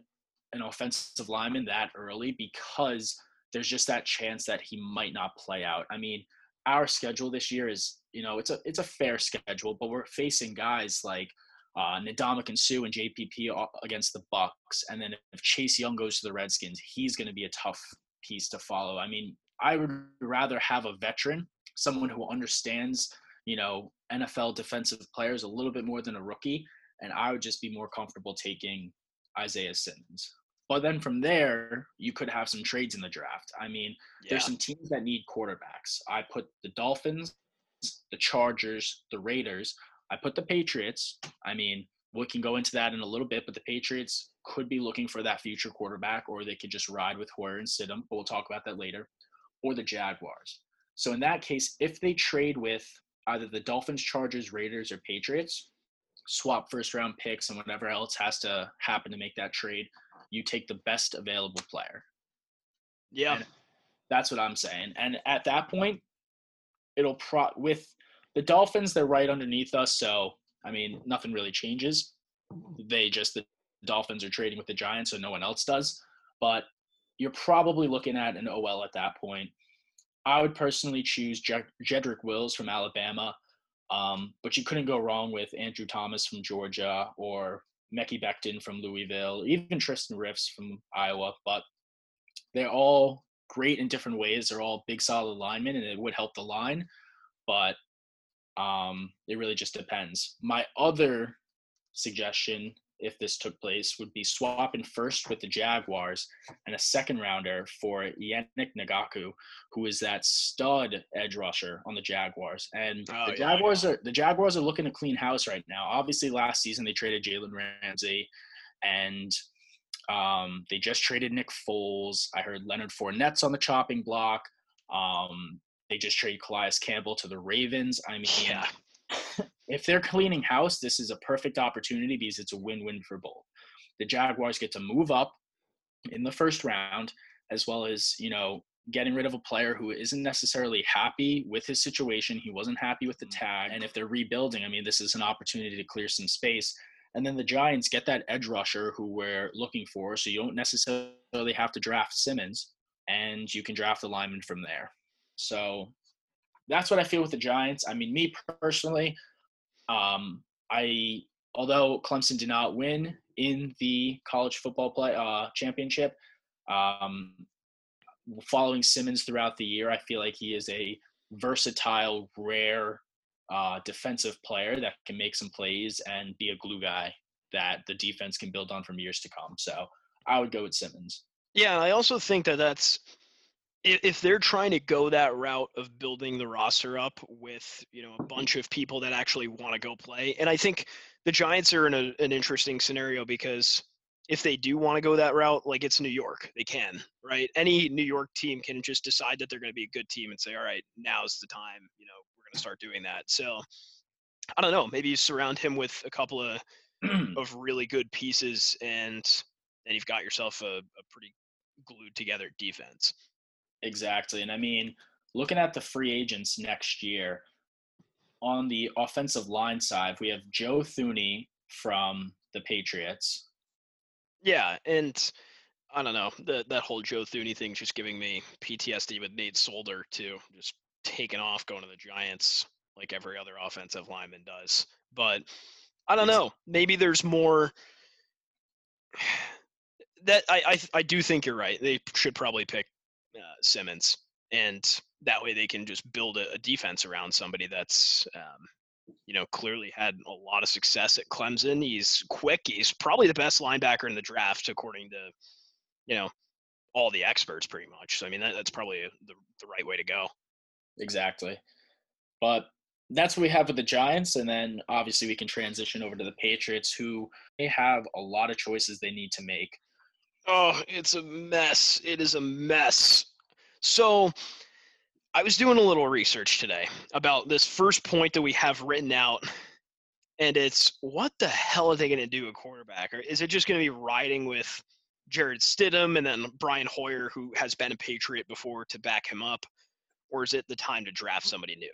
an offensive lineman that early because there's just that chance that he might not play out. I mean, our schedule this year is, you know, it's a it's a fair schedule, but we're facing guys like uh, Ndamukong Suh and JPP against the Bucs, and then if Chase Young goes to the Redskins, he's going to be a tough piece to follow. I mean, I would rather have a veteran, someone who understands, you know, NFL defensive players a little bit more than a rookie, and I would just be more comfortable taking Isaiah Simmons. But then from there, you could have some trades in the draft. I mean, Yeah. there's some teams that need quarterbacks. I put the Dolphins, the Chargers, the Raiders. I put the Patriots. I mean, we can go into that in a little bit, but the Patriots could be looking for that future quarterback, or they could just ride with Hoyer and sit him. But we'll talk about that later. Or the Jaguars. So in that case, if they trade with either the Dolphins, Chargers, Raiders, or Patriots. Swap first round picks and whatever else has to happen to make that trade. You take the best available player. Yeah. And that's what I'm saying. And at that point, it'll pro with the Dolphins, they're right underneath us. So, I mean, nothing really changes. They just, the Dolphins are trading with the Giants, so no one else does. But you're probably looking at an OL at that point. I would personally choose Jedrick Wills from Alabama, um, but you couldn't go wrong with Andrew Thomas from Georgia or Mekhi Becton from Louisville, even Tristan Wirfs from Iowa. But they're all great in different ways. They're all big, solid linemen, and it would help the line. But um, it really just depends. My other suggestion if this took place would be swapping first with the Jaguars and a second rounder for Yannick Ngakoue, who is that stud edge rusher on the Jaguars. And oh, the yeah, Jaguars are the Jaguars are looking to clean house right now. Obviously, last season they traded Jalen Ramsey, and um, they just traded Nick Foles. I heard Leonard Fournette's on the chopping block. Um, they just traded Calais Campbell to the Ravens. I mean, yeah if they're cleaning house, this is a perfect opportunity because it's a win-win for both. The Jaguars get to move up in the first round, as well as you know getting rid of a player who isn't necessarily happy with his situation. He wasn't happy with the mm. tag, and if they're rebuilding, I mean, this is an opportunity to clear some space. And then the Giants get that edge rusher who we're looking for, so you don't necessarily have to draft Simmons, and you can draft a lineman from there. So that's what I feel with the Giants. I mean, me personally, um, I although Clemson did not win in the college football play uh, championship, um, following Simmons throughout the year, I feel like he is a versatile, rare uh, defensive player that can make some plays and be a glue guy that the defense can build on from years to come. So I would go with Simmons. Yeah, I also think that that's if they're trying to go that route of building the roster up with you know a bunch of people that actually want to go play and i think the giants are in a, an interesting scenario because if they do want to go that route like it's new york they can right? Any new york team can just decide that they're going to be a good team and say all right now's the time you know we're going to start doing that. So i don't know maybe you surround him with a couple of of really good pieces and then you've got yourself a, a pretty glued together defense Exactly. And I mean, looking at the free agents next year, on the offensive line side, we have Joe Thuney from the Patriots. Yeah, and I don't know that that whole Joe Thuney thing just giving me PTSD with Nate Solder too, just taking off going to the Giants like every other offensive lineman does. But I don't know. Maybe there's more. That I, I I do think you're right. They should probably pick uh, Simmons, and that way they can just build a, a defense around somebody that's, um, you know, clearly had a lot of success at Clemson. He's quick. He's probably the best linebacker in the draft, according to, you know, all the experts, pretty much. So I mean, that, that's probably the the right way to go. Exactly, but that's what we have with the Giants, and then obviously we can transition over to the Patriots, who they have a lot of choices they need to make. Oh, it's a mess. It is a mess. So, I was doing a little research today about this first point that we have written out, and it's what the hell are they going to do at quarterback? Or is it just going to be riding with Jarrett Stidham and then Brian Hoyer, who has been a Patriot before, to back him up? Or is it the time to draft somebody new?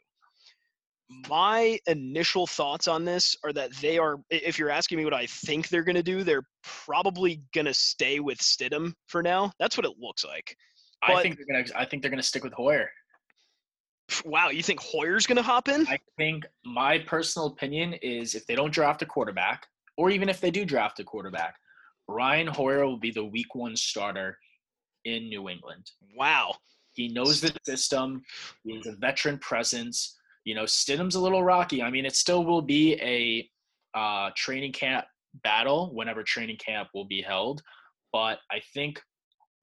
My initial thoughts on this are that they are if you're asking me what i think they're going to do they're probably going to stay with stidham for now. That's what it looks like. But, i think they're going to i think they're going to stick with hoyer. Wow you think hoyer's going to hop in? I think my personal opinion is if they don't draft a quarterback or even if they do draft a quarterback ryan hoyer will be the week one starter in new england. Wow. He knows the system. He has a veteran presence you know, Stidham's a little rocky. I mean, it still will be a uh, training camp battle whenever training camp will be held. But I think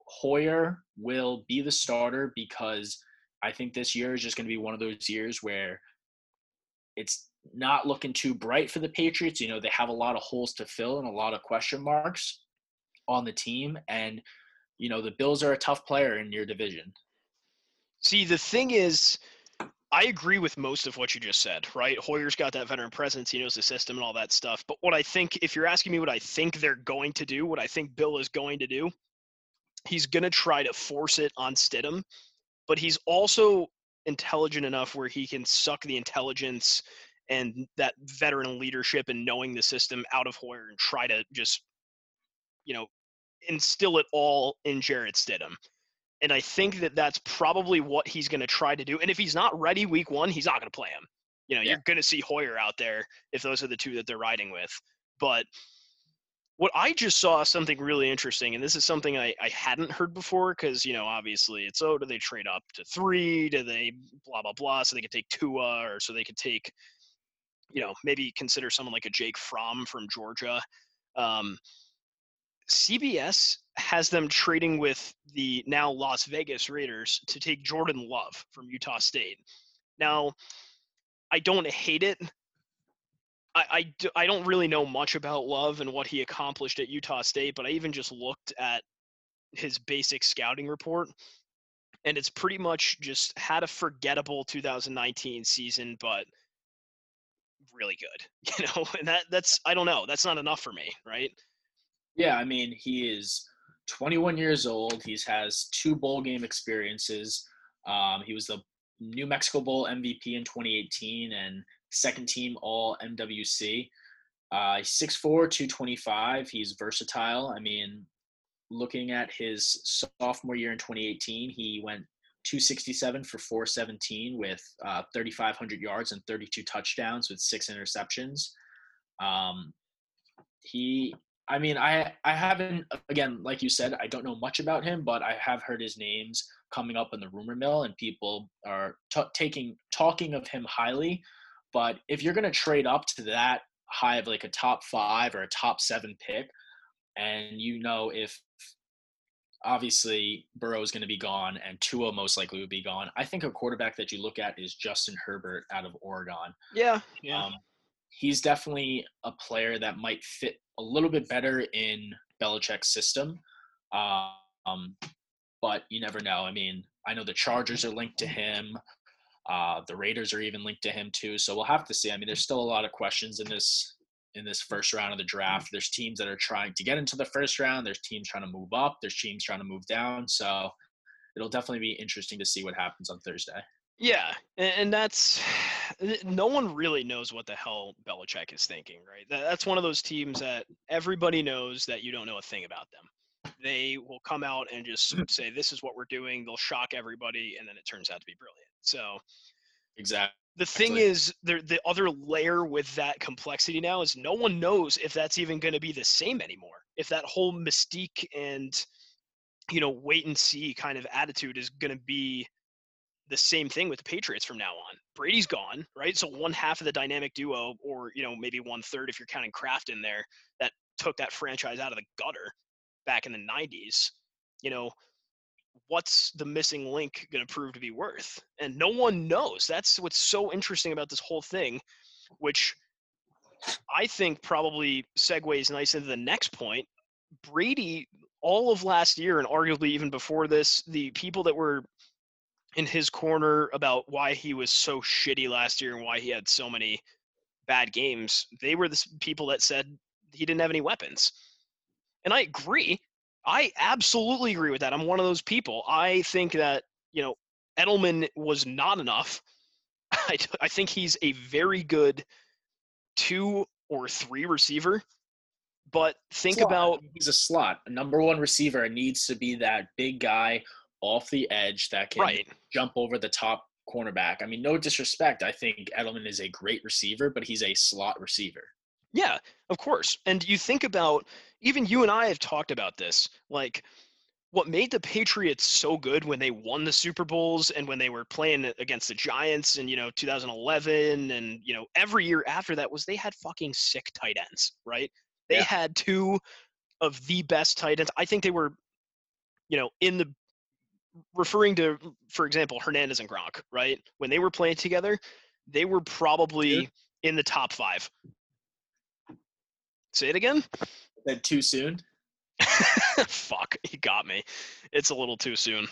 Hoyer will be the starter because I think this year is just going to be one of those years where it's not looking too bright for the Patriots. You know, they have a lot of holes to fill and a lot of question marks on the team. And, you know, the Bills are a tough player in your division. See, the thing is, I agree with most of what you just said, right? Hoyer's got that veteran presence. He knows the system and all that stuff. But what I think, if you're asking me what I think they're going to do, what I think Bill is going to do, he's going to try to force it on Stidham. But he's also intelligent enough where he can suck the intelligence and that veteran leadership and knowing the system out of Hoyer and try to just, you know, instill it all in Jarrett Stidham. And I think that that's probably what he's going to try to do. And if he's not ready week one, he's not going to play him. You know, yeah. you're going to see Hoyer out there if those are the two that they're riding with. But what I just saw something really interesting, and this is something I, I hadn't heard before because, you know, obviously it's, oh, do they trade up to three? Do they blah, blah, blah, so they could take Tua or so they could take, you know, maybe consider someone like a Jake Fromm from Georgia. Um, CBS has them trading with the now Las Vegas Raiders to take Jordan Love from Utah State. Now, I don't hate it. I, I, do, I don't really know much about Love and what he accomplished at Utah State, but I even just looked at his basic scouting report, and it's pretty much just had a forgettable 2019 season, but really good, you know. And that that's I don't know, that's not enough for me, right? Yeah, I mean, he is 21 years old. He has two bowl game experiences. Um, he was the New Mexico Bowl MVP in 2018 and second team All MWC. Uh, 6'4, 225. He's versatile. I mean, looking at his sophomore year in 2018, he went 267 for 417 with uh, 3,500 yards and 32 touchdowns with six interceptions. Um, he I mean, I I haven't again, like you said, I don't know much about him, but I have heard his names coming up in the rumor mill, and people are t- taking talking of him highly. But if you're going to trade up to that high of like a top five or a top seven pick, and you know if obviously Burrow is going to be gone and Tua most likely would be gone, I think a quarterback that you look at is Justin Herbert out of Oregon. Yeah, yeah. Um, he's definitely a player that might fit a little bit better in Belichick's system. Um, but you never know. I mean, I know the Chargers are linked to him. Uh, the Raiders are even linked to him too. So we'll have to see. I mean, there's still a lot of questions in this in this first round of the draft. There's teams that are trying to get into the first round. There's teams trying to move up. There's teams trying to move down. So it'll definitely be interesting to see what happens on Thursday. Yeah, and that's no one really knows what the hell Belichick is thinking, right? That's one of those teams that everybody knows that you don't know a thing about them. They will come out and just mm. say, "This is what we're doing." They'll shock everybody, and then it turns out to be brilliant. So, exactly. The thing is, the the other layer with that complexity now is no one knows if that's even going to be the same anymore. If that whole mystique and you know wait and see kind of attitude is going to be the same thing with the Patriots from now on. Brady's gone, right? So one half of the dynamic duo, or you know maybe one third if you're counting Kraft in there, that took that franchise out of the gutter back in the '90s. You know, what's the missing link going to prove to be worth? And no one knows. That's what's so interesting about this whole thing, which I think probably segues nice into the next point. Brady, all of last year and arguably even before this, the people that were in his corner about why he was so shitty last year and why he had so many bad games. They were the people that said he didn't have any weapons. And I agree. I absolutely agree with that. I'm one of those people. I think that, you know, Edelman was not enough. I, I think he's a very good two or three receiver. But think slot. about he's a slot, a number one receiver. needs to be that big guy off the edge that can right. jump over the top cornerback. I mean, no disrespect. I think Edelman is a great receiver, but he's a slot receiver. Yeah, of course. And you think about even you and I have talked about this. Like what made the Patriots so good when they won the Super Bowls and when they were playing against the Giants in, you know, 2011 and, you know, every year after that was they had fucking sick tight ends, right? They yeah. had two of the best tight ends. I think they were, you know, in the referring to, for example, Hernandez and Gronk, right? When they were playing together, they were probably sure. in the top five. Say it again. Said too soon. Fuck, he got me. It's a little too soon.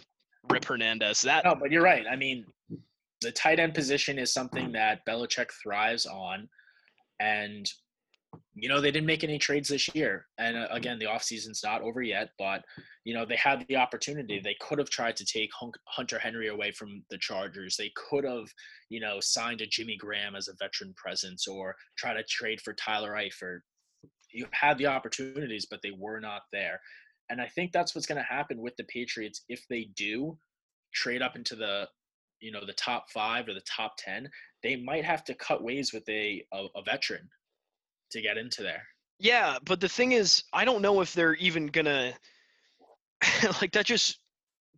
Rip Hernandez. That. No, but you're right. I mean, the tight end position is something that Belichick thrives on. And, you know, they didn't make any trades this year. And uh, again, the offseason's not over yet, but, you know, they had the opportunity. They could have tried to take Hunter Henry away from the Chargers. They could have, you know, signed a Jimmy Graham as a veteran presence or try to trade for Tyler Eifert. You had the opportunities, but they were not there. And I think that's what's going to happen with the Patriots if they do trade up into the you know the top five or the top ten, they might have to cut ways with a, a, a veteran to get into there. Yeah, but the thing is, I don't know if they're even gonna like that. Just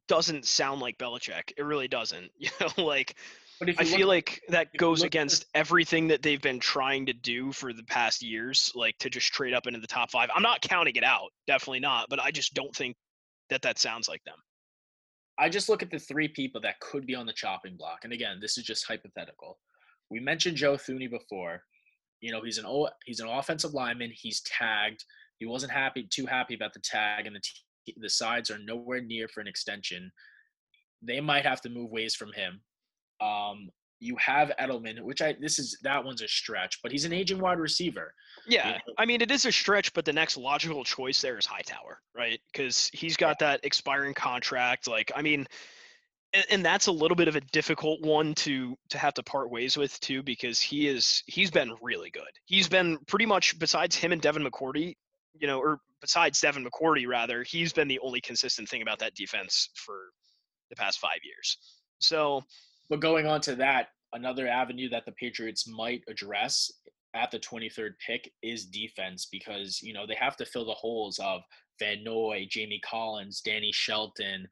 doesn't sound like Belichick. It really doesn't. You know, like I feel like that goes against everything that they've been trying to do for the past years, like to just trade up into the top five. I'm not counting it out, definitely not, but I just don't think that that sounds like them. I just look at the three people that could be on the chopping block. And again, this is just hypothetical. We mentioned Joe Thuney before. You know, he's an he's an offensive lineman. He's tagged. He wasn't happy too happy about the tag, and the t- the sides are nowhere near for an extension. They might have to move ways from him. Um, you have Edelman, which I this is that one's a stretch, but he's an aging wide receiver. Yeah, you know? I mean it is a stretch, but the next logical choice there is Hightower, right? Because he's got that expiring contract. Like, I mean, and, and, that's a little bit of a difficult one to to have to part ways with too, because he is he's been really good. He's been pretty much besides him and Devin McCourty, you know, or besides Devin McCourty rather, he's been the only consistent thing about that defense for the past five years. So but going on to that, another avenue that the Patriots might address at the 23rd pick is defense because you know they have to fill the holes of Van Noy, Jamie Collins, Danny Shelton.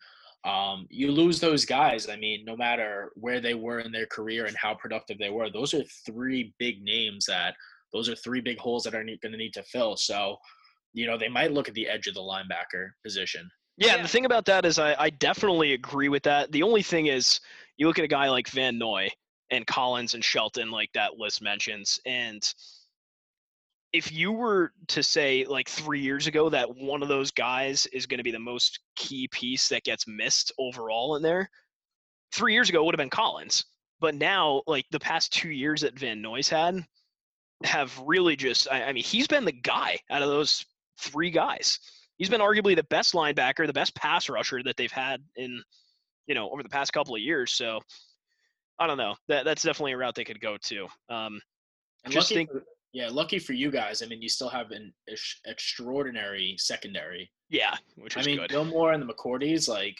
Um, you lose those guys. I mean, no matter where they were in their career and how productive they were, those are three big names that those are three big holes that are going to need to fill. So, you know, they might look at the edge of the linebacker position. Yeah, yeah. the thing about that is I, I definitely agree with that. The only thing is you look at a guy like Van Noy and Collins and Shelton, like that list mentions, and if you were to say like three years ago that one of those guys is going to be the most key piece that gets missed overall in there, three years ago would have been Collins. But now, like the past two years that Van Noy's had, have really just, I, I mean, he's been the guy out of those three guys. He's been arguably the best linebacker, the best pass rusher that they've had in you know, over the past couple of years. So I don't know. That that's definitely a route they could go to. Um, just think. For, yeah, lucky for you guys. I mean, you still have an ex- extraordinary secondary. Yeah, which is I mean, good. Gilmore and the McCourties, like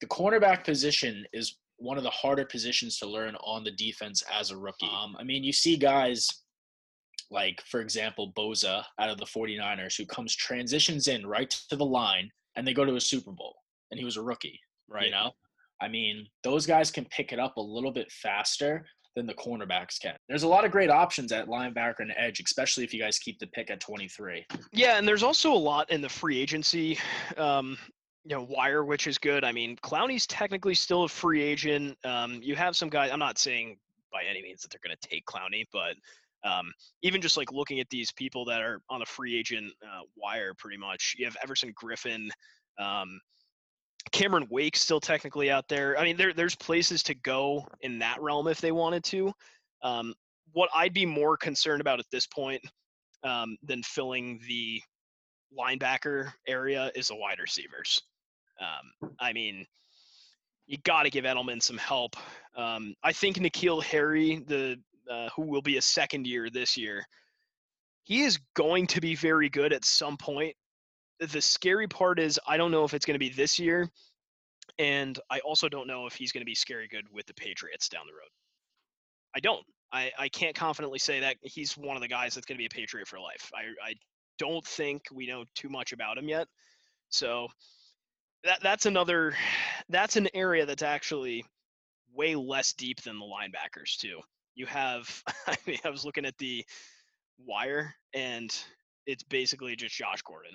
the cornerback position is one of the harder positions to learn on the defense as a rookie. Um, I mean, you see guys like, for example, Bosa out of the 49ers who comes transitions in right to the line and they go to a Super Bowl and he was a rookie. Right. You know? I mean, those guys can pick it up a little bit faster than the cornerbacks can. There's a lot of great options at linebacker and edge, especially if you guys keep the pick at 23. Yeah, and there's also a lot in the free agency, um, you know, wire, which is good. I mean, Clowney's technically still a free agent. Um, you have some guys. I'm not saying by any means that they're going to take Clowney, but um, even just like looking at these people that are on the free agent uh, wire, pretty much, you have Everson Griffen. Um, Cameron Wake's still technically out there. I mean, there there's places to go in that realm if they wanted to. Um, what I'd be more concerned about at this point um, than filling the linebacker area is the wide receivers. Um, I mean, you got to give Edelman some help. Um, I think N'Keal Harry, the uh, who will be a second year this year, he is going to be very good at some point the scary part is I don't know if it's going to be this year, and I also don't know if he's going to be scary good with the Patriots down the road. I don't. I, I can't confidently say that he's one of the guys that's going to be a Patriot for life. I, I don't think we know too much about him yet. So that that's another that's an area that's actually way less deep than the linebackers too. You have I mean I was looking at the wire and it's basically just Josh Gordon.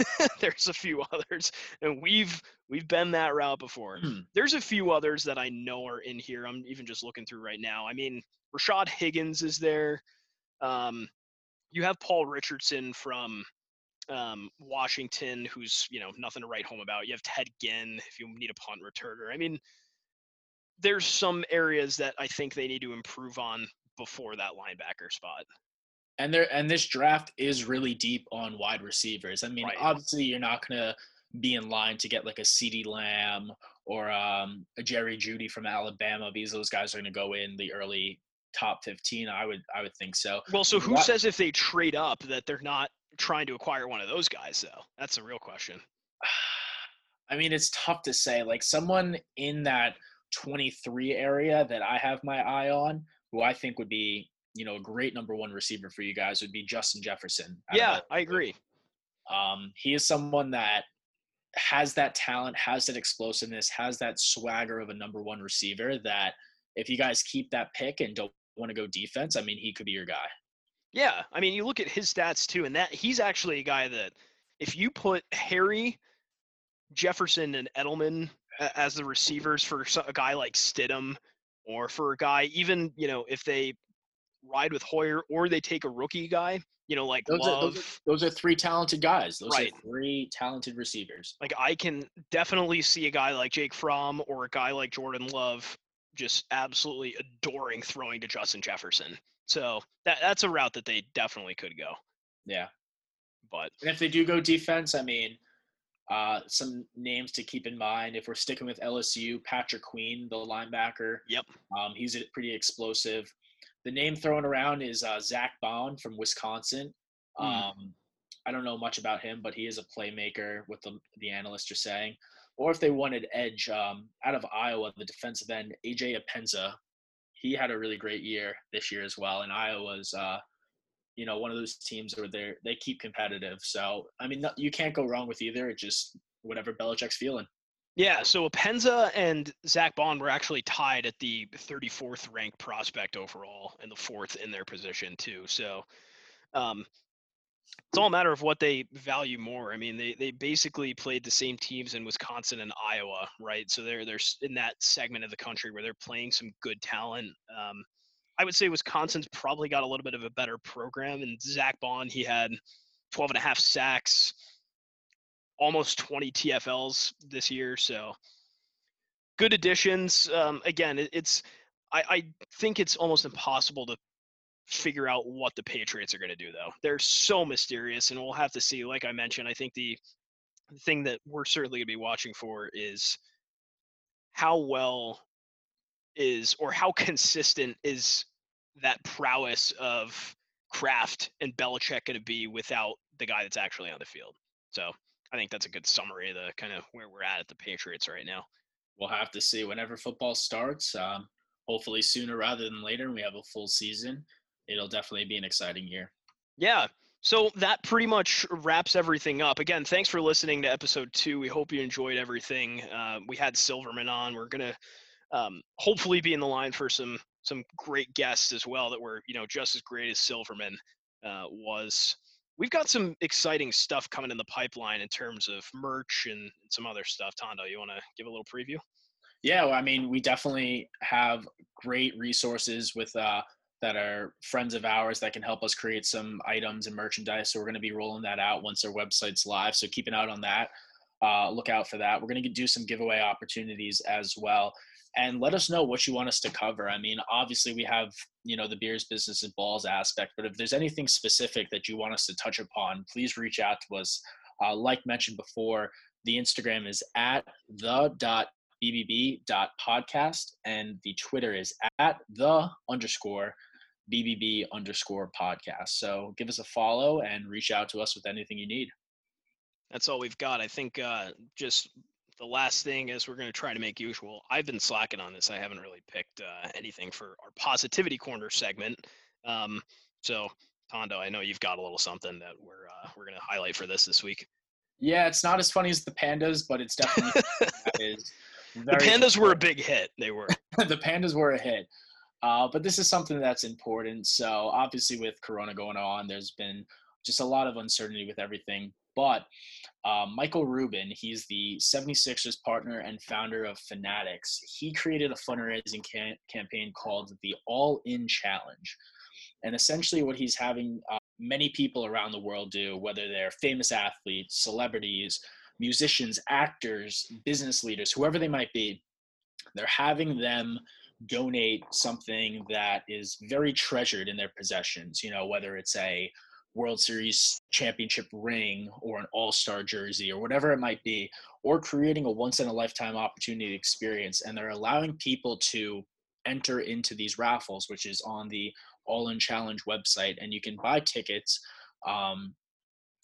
there's a few others, and we've we've been that route before. Hmm. There's a few others that I know are in here. I'm even just looking through right now. I mean, Rashad Higgins is there. Um, you have Paul Richardson from um, Washington, who's you know nothing to write home about. You have Ted Ginn if you need a punt returner. I mean, there's some areas that I think they need to improve on before that linebacker spot. And there and this draft is really deep on wide receivers. I mean, Right. obviously you're not gonna be in line to get like a CeeDee Lamb or um, a Jerry Jeudy from Alabama because those guys are gonna go in the early top 15. I would I would think so. Well, so who What- says if they trade up that they're not trying to acquire one of those guys though? That's the real question. I mean, it's tough to say. Like someone in that 23 area that I have my eye on, who I think would be, you know, a great number one receiver for you guys would be Justin Jefferson. Yeah, I agree. Um, he is someone that has that talent, has that explosiveness, has that swagger of a number one receiver. That if you guys keep that pick and don't want to go defense, I mean, he could be your guy. Yeah, I mean, you look at his stats too, and that he's actually a guy that if you put Harry, Jefferson, and Edelman as the receivers for a guy like Stidham, or for a guy even you know if they ride with Hoyer or they take a rookie guy, you know like Those are, Love, those, are, those are three talented guys. Those Right. are three talented receivers. like I can definitely see a guy like Jake Fromm or a guy like Jordan Love just absolutely adoring throwing to Justin Jefferson. So that that's a route that they definitely could go. Yeah. But And if they do go defense, I mean, uh, some names to keep in mind. If we're sticking with LSU, Patrick Queen, the linebacker. Yep. Um, he's a- pretty explosive. The name thrown around is uh, Zack Baun from Wisconsin. Hmm. Um, I don't know much about him, but he is a playmaker. What the the analysts are saying. Or if they wanted edge um, out of Iowa, the defensive end AJ Epenesa, he had a really great year this year as well. And Iowa's uh, you know, one of those teams where they they keep competitive. So I mean, you can't go wrong with either. It's just whatever Belichick's feeling. Yeah, so Penza and Zack Baun were actually tied at the 34th ranked prospect overall and the fourth in their position too. So um, it's all a matter of what they value more. I mean, they they basically played the same teams in Wisconsin and Iowa, right? So they're they're in that segment of the country where they're playing some good talent. Um, I would say Wisconsin's probably got a little bit of a better program. And Zack Baun, he had 12 and a half sacks, almost 20 TFLs this year. So good additions. Um, again, it, it's I, I think it's almost impossible to figure out what the Patriots are going to do, though. They're so mysterious, and we'll have to see. Like I mentioned, I think the thing that we're certainly going to be watching for is how well is or how consistent is that prowess of Kraft and Belichick going to be without the guy that's actually on the field. So I think that's a good summary of the kind of where we're at at the Patriots right now. We'll have to see whenever football starts. Um, hopefully sooner rather than later. and We have a full season. It'll definitely be an exciting year. Yeah. So that pretty much wraps everything up. Again, thanks for listening to episode two. We hope you enjoyed everything. Uh, we had Silverman on. We're gonna um, hopefully be in the line for some some great guests as well that were you know just as great as Silverman uh, was. We've got some exciting stuff coming in the pipeline in terms of merch and some other stuff. Tondo, you want to give a little preview? Yeah, well, I mean, we definitely have great resources with uh, that are friends of ours that can help us create some items and merchandise. So we're going to be rolling that out once our website's live. So keep an eye on that. Uh, look out for that. We're going to do some giveaway opportunities as well. And let us know what you want us to cover. I mean, obviously we have, you know, the beers, business, and balls aspect, but if there's anything specific that you want us to touch upon, please reach out to us. Uh, like mentioned before, the Instagram is at the dot bbb.podcast and the twitter is at the underscore bbb underscore podcast so give us a follow and reach out to us with anything you need That's all we've got. I think uh, just the last thing is we're going to try to make usual. I've been slacking on this. I haven't really picked uh, anything for our positivity corner segment. Um, so Tondo, I know you've got a little something that we're uh, we're going to highlight for this this week. yeah it's not as funny as the pandas but it's definitely is The pandas were a big hit. They were. the pandas were a hit uh, but this is something that's important so obviously with corona going on there's been just a lot of uncertainty with everything but uh, michael rubin he's the 76ers partner and founder of fanatics. He created a fundraising cam- campaign called the all in challenge. And essentially what he's having uh, many people around the world do whether they're famous athletes celebrities musicians actors business leaders whoever they might be they're having them donate something that is very treasured in their possessions, you know, whether it's a World Series championship ring or an all star jersey or whatever it might be, or creating a once in a lifetime opportunity experience. And they're allowing people to enter into these raffles, which is on the All In Challenge website. And you can buy tickets. Um,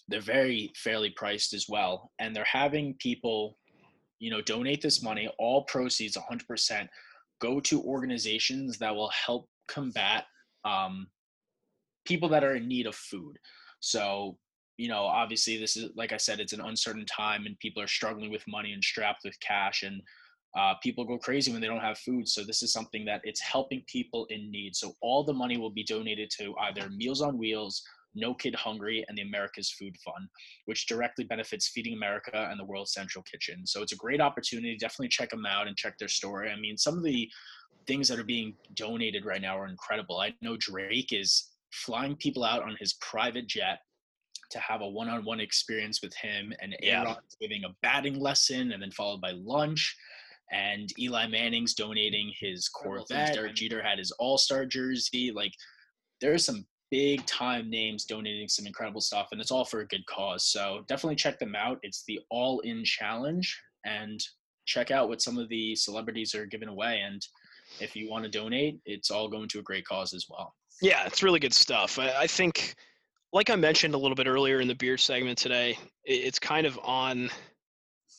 they're very fairly priced as well. And they're having people, you know, donate this money, all proceeds 100% go to organizations that will help combat um, people that are in need of food. So, you know, obviously, this is like I said, it's an uncertain time, and people are struggling with money and strapped with cash, and uh, people go crazy when they don't have food. So, this is something that it's helping people in need. So, all the money will be donated to either Meals on Wheels, no Kid Hungry, and the America's Food Fund, which directly benefits Feeding America and the World Central Kitchen. So it's a great opportunity. Definitely check them out and check their story. I mean, some of the things that are being donated right now are incredible. I know Drake is flying people out on his private jet to have a one-on-one experience with him and Aaron giving a batting lesson and then followed by lunch and Eli Manning's donating his Corvette. Derek Jeter had his All-Star jersey. Like there's some big time names donating some incredible stuff and it's all for a good cause. So definitely check them out. It's the all in challenge and check out what some of the celebrities are giving away. And if you want to donate it's all going to a great cause as well yeah it's really good stuff. I, I think like i mentioned a little bit earlier in the beer segment today it's kind of on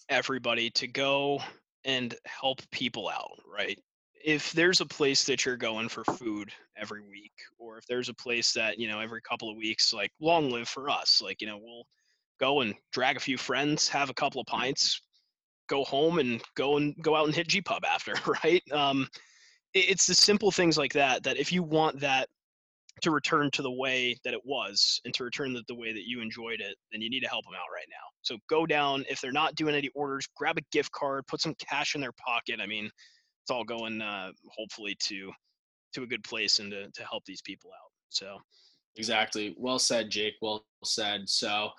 everybody to go and help people out right? If there's a place that you're going for food every week or if there's a place that you know every couple of weeks like long live for us like you know we'll go and drag a few friends have a couple of pints go home and go and go out and hit g pub after right? Um, it's the simple things like that that if you want that to return to the way that it was and to return the, the way that you enjoyed it then you need to help them out right now so go down if they're not doing any orders grab a gift card put some cash in their pocket i mean it's all going uh, hopefully to to a good place and to, to help these people out. So exactly. Well said, Jake. Well said. So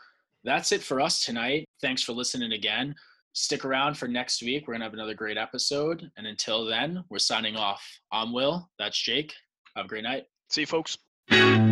that's it for us tonight. Thanks for listening again. Stick around for next week. We're gonna have another great episode. And until then, we're signing off. I'm Will. That's Jake. Have a great night. See you folks. Thank you.